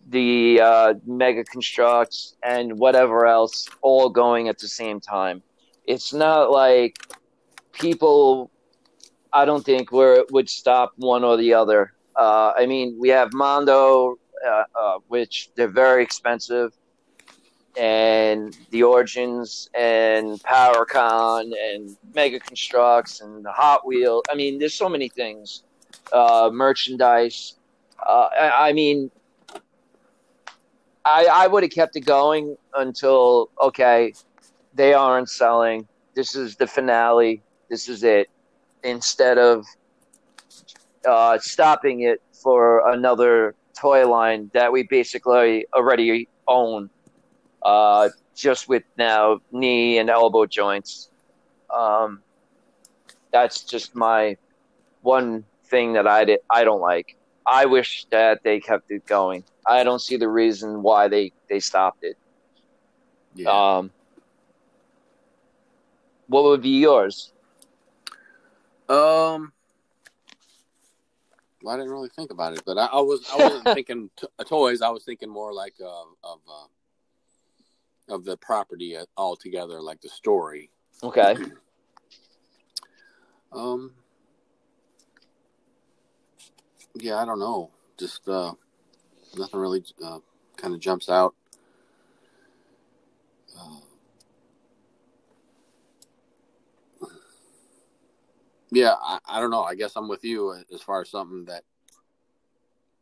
the uh, Mega Construx and whatever else all going at the same time. It's not like people. I don't think where would stop one or the other. Uh, I mean, we have Mondo, uh, uh, which they're very expensive, and the Origins and PowerCon and Mega Construx and the Hot Wheel. I mean, there's so many things. Uh, merchandise. Uh, I, I mean, I I would have kept it going until okay, they aren't selling. This is the finale. This is it. Instead of uh, stopping it for another toy line that we basically already own uh, just with now knee and elbow joints. Um, that's just my one thing that I did, I don't like. I wish that they kept it going. I don't see the reason why they, they stopped it. yeah. Um, what would be yours? Um, well, I didn't really think about it, but I, I was I wasn't <laughs> thinking t- toys. I was thinking more like uh, of uh, of the property altogether, like the story. Okay. <clears throat> Um, yeah, I don't know. Just uh, nothing really uh, kind of jumps out. Uh, yeah, I, I don't know. I guess I'm with you as far as something that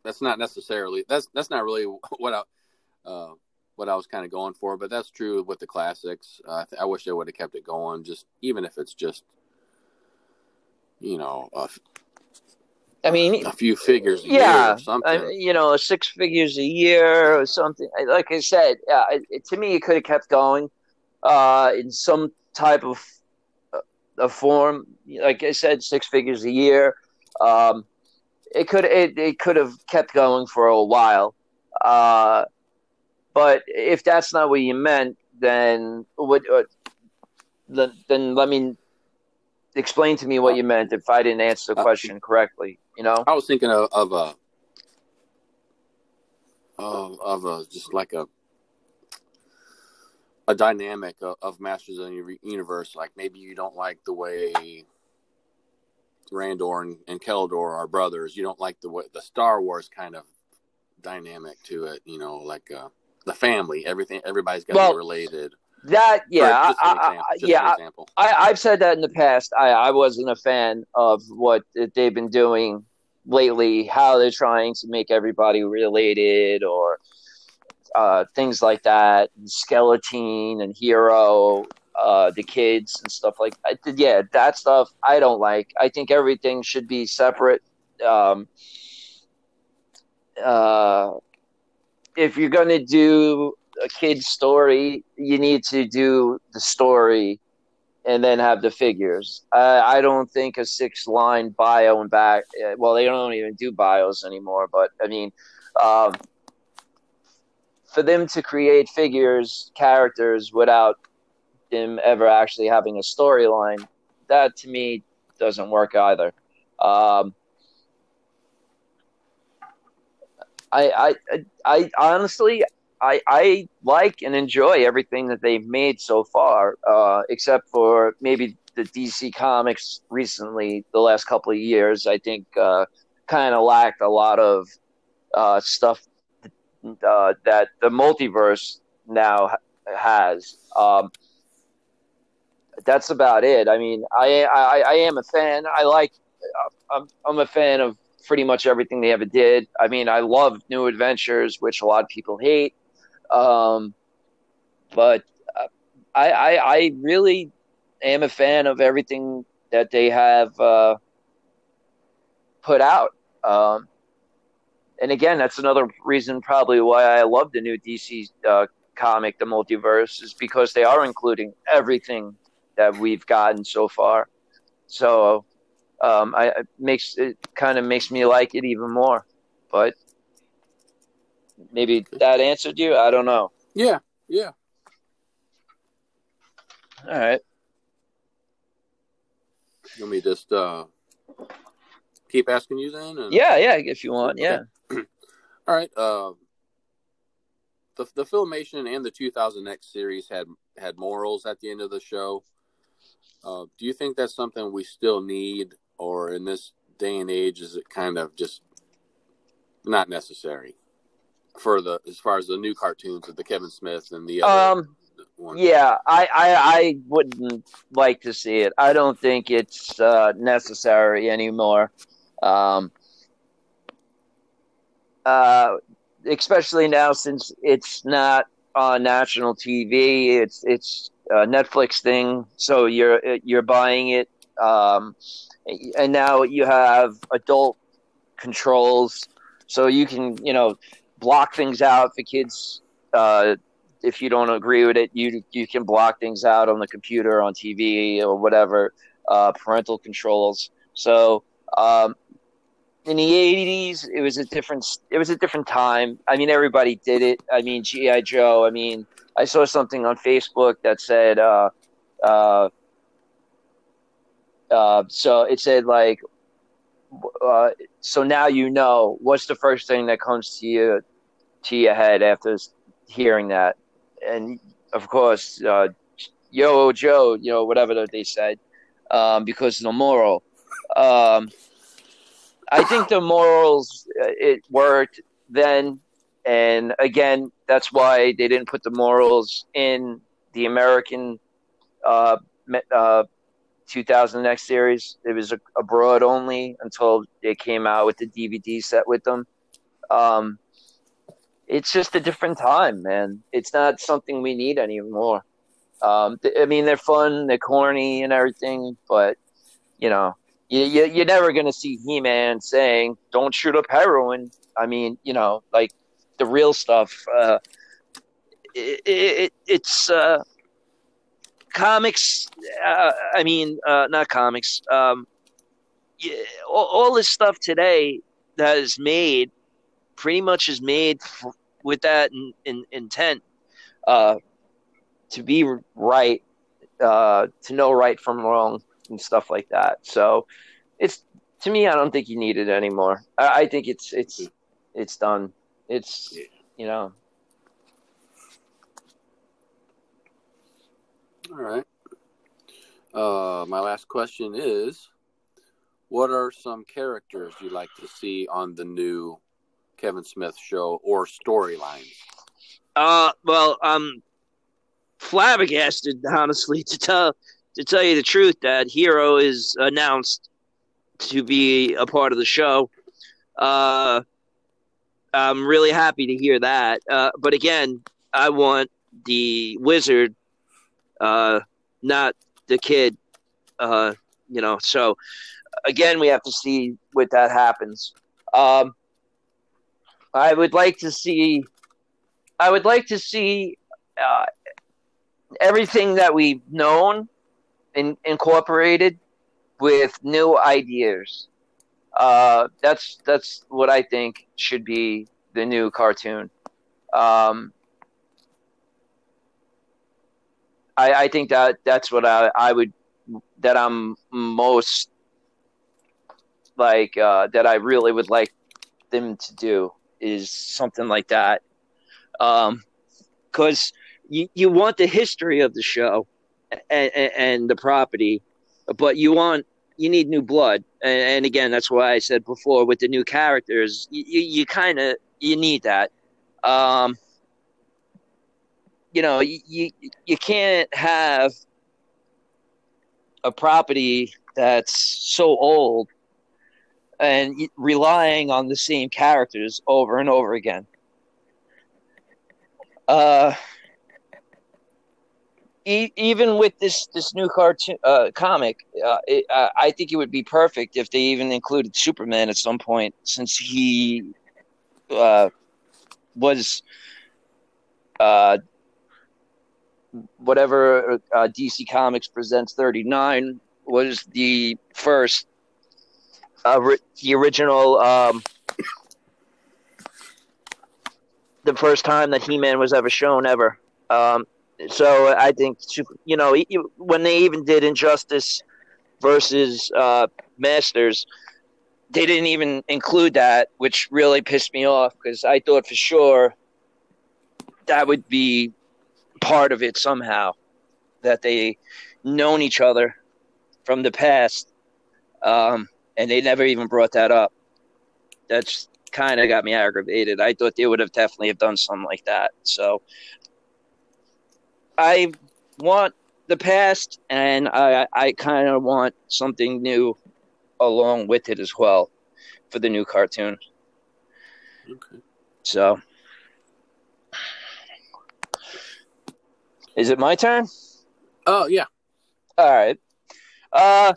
that's not necessarily that's that's not really <laughs> what I uh, what I was kind of going for, but that's true with the classics. Uh, I, th- I wish they would have kept it going, just even if it's just you know a, f- I mean, a few figures a year yeah, or something. I, you know, six figures a year or something. Like I said, it, to me, it could have kept going uh, in some type of uh, of form. Like I said, six figures a year. Um, it could it, it could have kept going for a while. Uh, but if that's not what you meant, then what? Uh, then, then let me explain to me what you meant if I didn't answer the question correctly. You know, I was thinking of, of a of, of a just like a a dynamic of, of Masters of the Universe. Like maybe you don't like the way Randor and, and Keldor are brothers. You don't like the way the Star Wars kind of dynamic to it. You know, like uh, the family, everything, everybody's got to be related. That yeah, I, I, yeah, I, I've said that in the past. I, I wasn't a fan of what they've been doing lately. How they're trying to make everybody related, or uh, things like that. Skeletor and He-Ro, uh, the kids and stuff like. That. Yeah, that stuff I don't like. I think everything should be separate. Um, uh, if you're gonna do a kid's story, you need to do the story and then have the figures. I, I don't think a six line bio and back. Eh, well, they don't even do bios anymore. But I mean, um, for them to create figures, characters without them ever actually having a storyline, that to me doesn't work either. Um, I, I, I honestly, I, I like and enjoy everything that they've made so far, uh, except for maybe the DC Comics recently, the last couple of years. I think uh, kind of lacked a lot of uh, stuff uh, that the multiverse now has. Um, that's about it. I mean, I, I I am a fan. I like. I'm I'm a fan of pretty much everything they ever did. I mean, I love New Adventures, which a lot of people hate. Um, but uh, I, I, I really am a fan of everything that they have uh, put out. Um, and again, that's another reason probably why I love the new DC uh, comic, The Multiverse, is because they are including everything that we've gotten so far. So um, I it makes it kind of makes me like it even more. But maybe that answered you. I don't know. Yeah, yeah. All right. Let me just uh, keep asking you then. And... Yeah, yeah. If you want, okay. yeah. <clears throat> All right. Uh, the the filmation and the 2000X series had had morals at the end of the show. Uh, do you think that's something we still need, or in this day and age, is it kind of just not necessary? for the as far as the new cartoons with the Kevin Smith and the other um one. yeah I, I I wouldn't like to see it I don't think it's uh, necessary anymore um uh especially now since it's not on national TV it's it's a Netflix thing so you're you're buying it um and now you have adult controls so you can you know block things out for kids. Uh, if you don't agree with it, you you can block things out on the computer, on TV, or whatever. Uh, parental controls. So um, in the '80s, it was a different it was a different time. I mean, everybody did it. I mean, GI Joe. I mean, I saw something on Facebook that said. Uh, uh, uh, so it said like uh, so now you know what's the first thing that comes to you to your head after hearing that. And of course, uh, yo, Joe, you know, whatever they said, um, because the moral. Um, I think the morals, uh, it worked then. And again, that's why they didn't put the morals in the American uh, uh, 2000X series. It was abroad only until they came out with the DVD set with them. Um, it's just a different time, man. It's not something we need anymore. Um, I mean, they're fun, they're corny, and everything, but you know, you, you you're never gonna see He-Man saying, "Don't shoot up heroin." I mean, you know, like the real stuff. Uh, it, it, it's uh, comics. Uh, I mean, uh, not comics. Um, yeah, all, all, this stuff today that is made pretty much is made with that in, in, intent uh, to be right, uh, to know right from wrong and stuff like that. So it's to me, I don't think you need it anymore. I, I think it's it's it's done. It's you know. All right. Uh, my last question is what are some characters you'd like to see on the new Kevin Smith show or storylines? Uh, well, I'm flabbergasted, honestly, <laughs> to tell to tell you the truth, that He-Ro is announced to be a part of the show. Uh, I'm really happy to hear that. Uh, but again, I want the wizard, uh, not the kid. Uh, you know, so again, we have to see what that happens. Um, I would like to see. I would like to see uh, everything that we've known in, incorporated with new ideas. Uh, that's that's what I think should be the new cartoon. Um, I, I think that that's what I, I would that I'm most like uh, that I really would like them to do is something like that. Um, because you, you want the history of the show and, and, and, the property, but you want you need new blood. And, and again, that's why I said before with the new characters, you, you, you kind of you need that. Um, you know, you, you can't have a property that's so old and relying on the same characters over and over again. Uh, even with this this new cartoon uh, comic, uh, it, uh, I think it would be perfect if they even included Superman at some point, since he uh, was uh, whatever uh, DC Comics presents thirty nine was the first uh, the original um, the first time that He-Man was ever shown ever. Um, so I think you know when they even did Injustice versus uh, Masters, they didn't even include that, which really pissed me off because I thought for sure that would be part of it somehow that they known each other from the past. Um, and they never even brought that up. That's kind of got me aggravated. I thought they would have definitely have done something like that. So I want the past, and I I kind of want something new along with it as well for the new cartoon. Okay. So, is it my turn? Oh yeah. All right. Uh,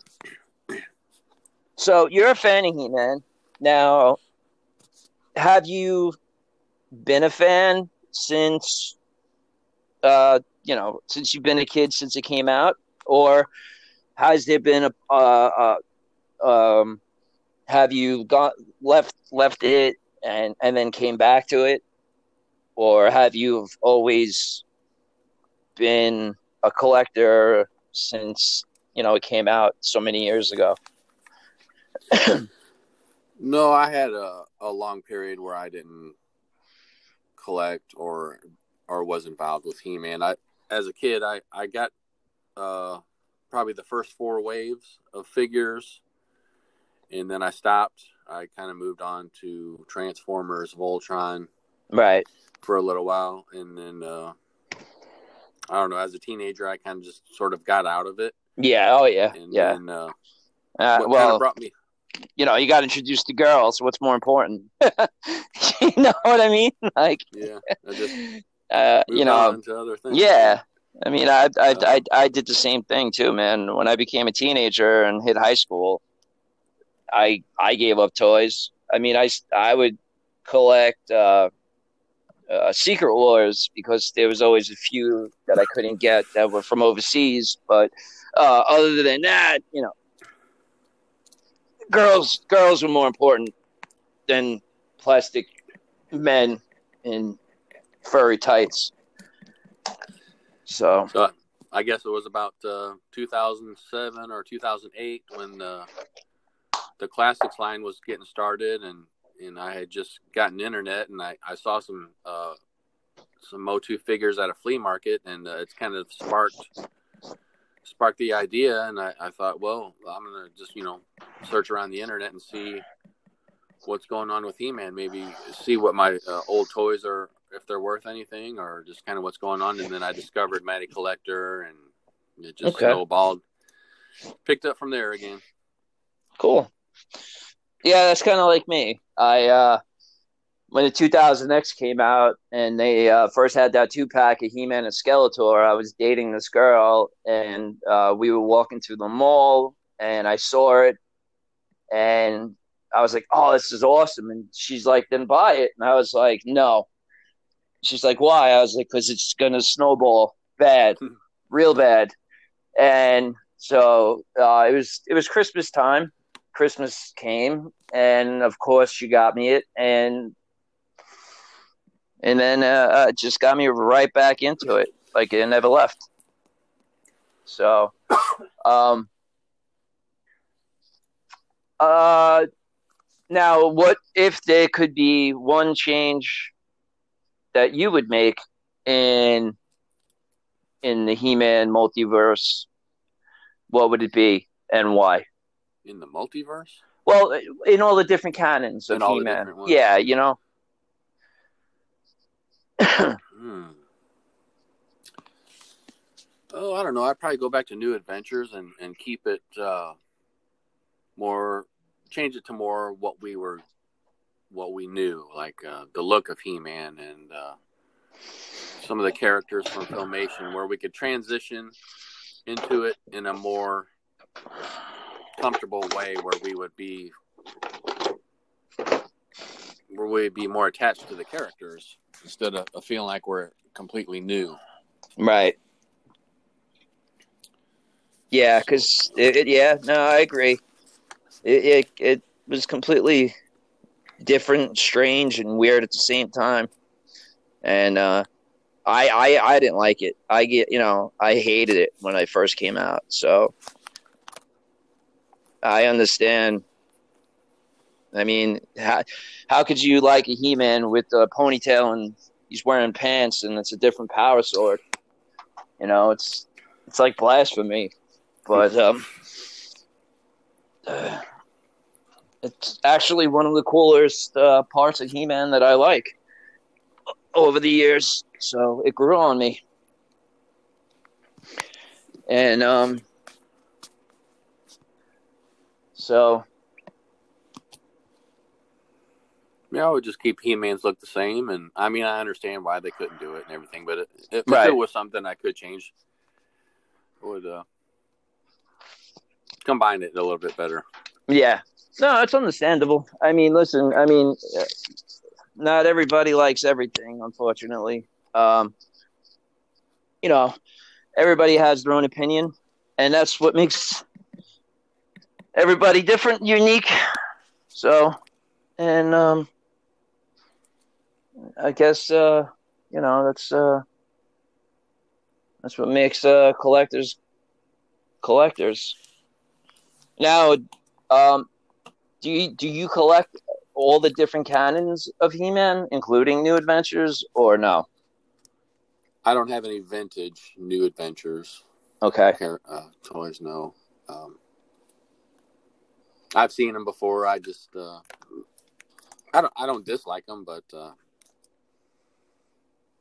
so you're a fan of He-Man. Now, have you been a fan since, uh, you know, since you've been a kid since it came out, or has there been a, uh, uh, um, have you got left left it and and then came back to it, or have you always been a collector since you know it came out so many years ago? <clears throat> no, I had a, a long period where I didn't collect or or was involved with He Man. I as a kid I, I got uh, probably the first four waves of figures and then I stopped. I kind of moved on to Transformers, Voltron, right, for a little while, and then uh, I don't know. As a teenager, I kind of just sort of got out of it. Yeah. Oh yeah. And yeah. Then, uh, uh, well, brought me you know, you got introduced to girls. What's more important? <laughs> you know what I mean? <laughs> Like, yeah, just <laughs> uh, you know, yeah. I mean, I, I, I, I did the same thing too, man. When I became a teenager and hit high school, I, I gave up toys. I mean, I, I would collect uh, uh, Secret Wars because there was always a few that I couldn't get that were from overseas. But uh, other than that, you know, girls girls were more important than plastic men in furry tights. So, So I guess it was about uh, 2007 or 2008 when the the classics line was getting started, and and I had just gotten internet, and I, I saw some uh, some Motu figures at a flea market, and uh, it's kind of sparked sparked the idea, and I, I thought, well, I'm gonna just you know search around the internet and see what's going on with He-Man. Maybe see what my uh, old toys are, if they're worth anything, or just kind of what's going on. And then I discovered Matty Collector, and it just Okay. snowballed. Picked up from there again. cool. Yeah, that's kind of like me. I uh when the 2000X came out and they uh, first had that two pack of He Man and Skeletor, I was dating this girl and uh, we were walking through the mall and I saw it and I was like, oh, this is awesome. And she's like, then buy it. And I was like, no. She's like, why? I was like, because it's going to snowball bad, real bad. And so uh, it was it was Christmas time. Christmas came, and of course she got me it, and and then uh, uh, it just got me right back into it, like it never left. So, <coughs> um, uh, now what if there could be one change that you would make in in the He-Man multiverse? What would it be, and why? In the multiverse? Well, in all the different canons of the He-Man. Yeah, you know. Hmm. Oh, I don't know. I'd probably go back to New Adventures and, and keep it uh, more, change it to more what we were, what we knew, like uh, the look of He Man and uh, some of the characters from Filmation, where we could transition into it in a more comfortable way, where we would be, where we'd be more attached to the characters instead of, feeling like we're completely new. Right. Yeah, because it, it- yeah, no, I agree. It, it it was completely different, strange, and weird at the same time, and uh, I I I didn't like it. I get you know I hated it when I first came out. So I understand. I mean, how how could you like a He-Man with a ponytail and he's wearing pants and it's a different power sword? You know, it's it's like blasphemy. But um, uh, <sighs> it's actually one of the coolest uh, parts of He-Man that I like over the years. So it grew on me, and um, so Yeah, I would just keep He Man's look the same, and I mean, I understand why they couldn't do it and everything, but it, if Right. it was something I could change, I would uh, combine it a little bit better. Yeah. No, it's understandable. I mean, listen, I mean, not everybody likes everything, unfortunately. Um, you know, everybody has their own opinion, and that's what makes everybody different, unique. So, and um, I guess uh, you know that's uh, that's what makes uh, collectors collectors. Now, um, do you do you collect all the different canons of He-Man, including New Adventures, or no? I don't have any vintage new adventures Okay, uh, toys. No, um, I've seen them before. I just uh, I don't I don't dislike them, but uh,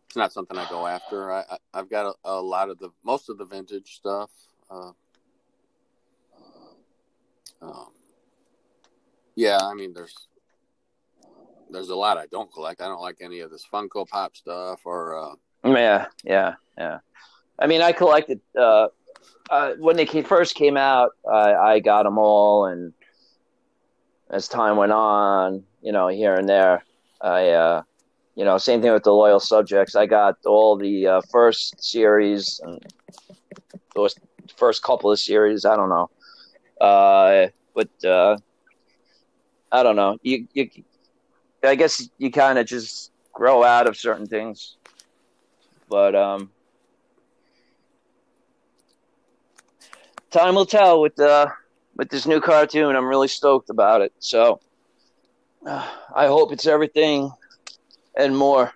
it's not something I go after. I, I I've got a, a lot of the most of the vintage stuff. Uh, um, yeah, I mean, there's there's a lot I don't collect. I don't like any of this Funko Pop stuff or uh, yeah, yeah, yeah. I mean, I collected uh, uh, when they came, first came out. I I got them all, and as time went on, you know, here and there, I uh, you know, same thing with the loyal subjects. I got all the uh, first series and those first couple of series. I don't know, uh, but uh, I don't know. You you, I guess you kind of just grow out of certain things. But um, time will tell with uh, with this new cartoon. I'm really stoked about it. So uh, I hope it's everything and more.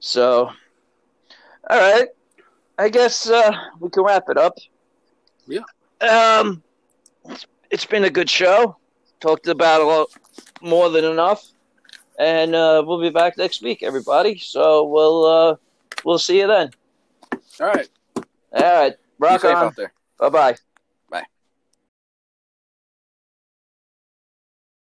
So, all right, I guess uh, we can wrap it up. Yeah. Um, it's, it's been a good show. Talked about a lot more than enough, and uh, we'll be back next week, everybody. So we'll uh, we'll see you then. All right. All right, rock on. out there. Bye bye.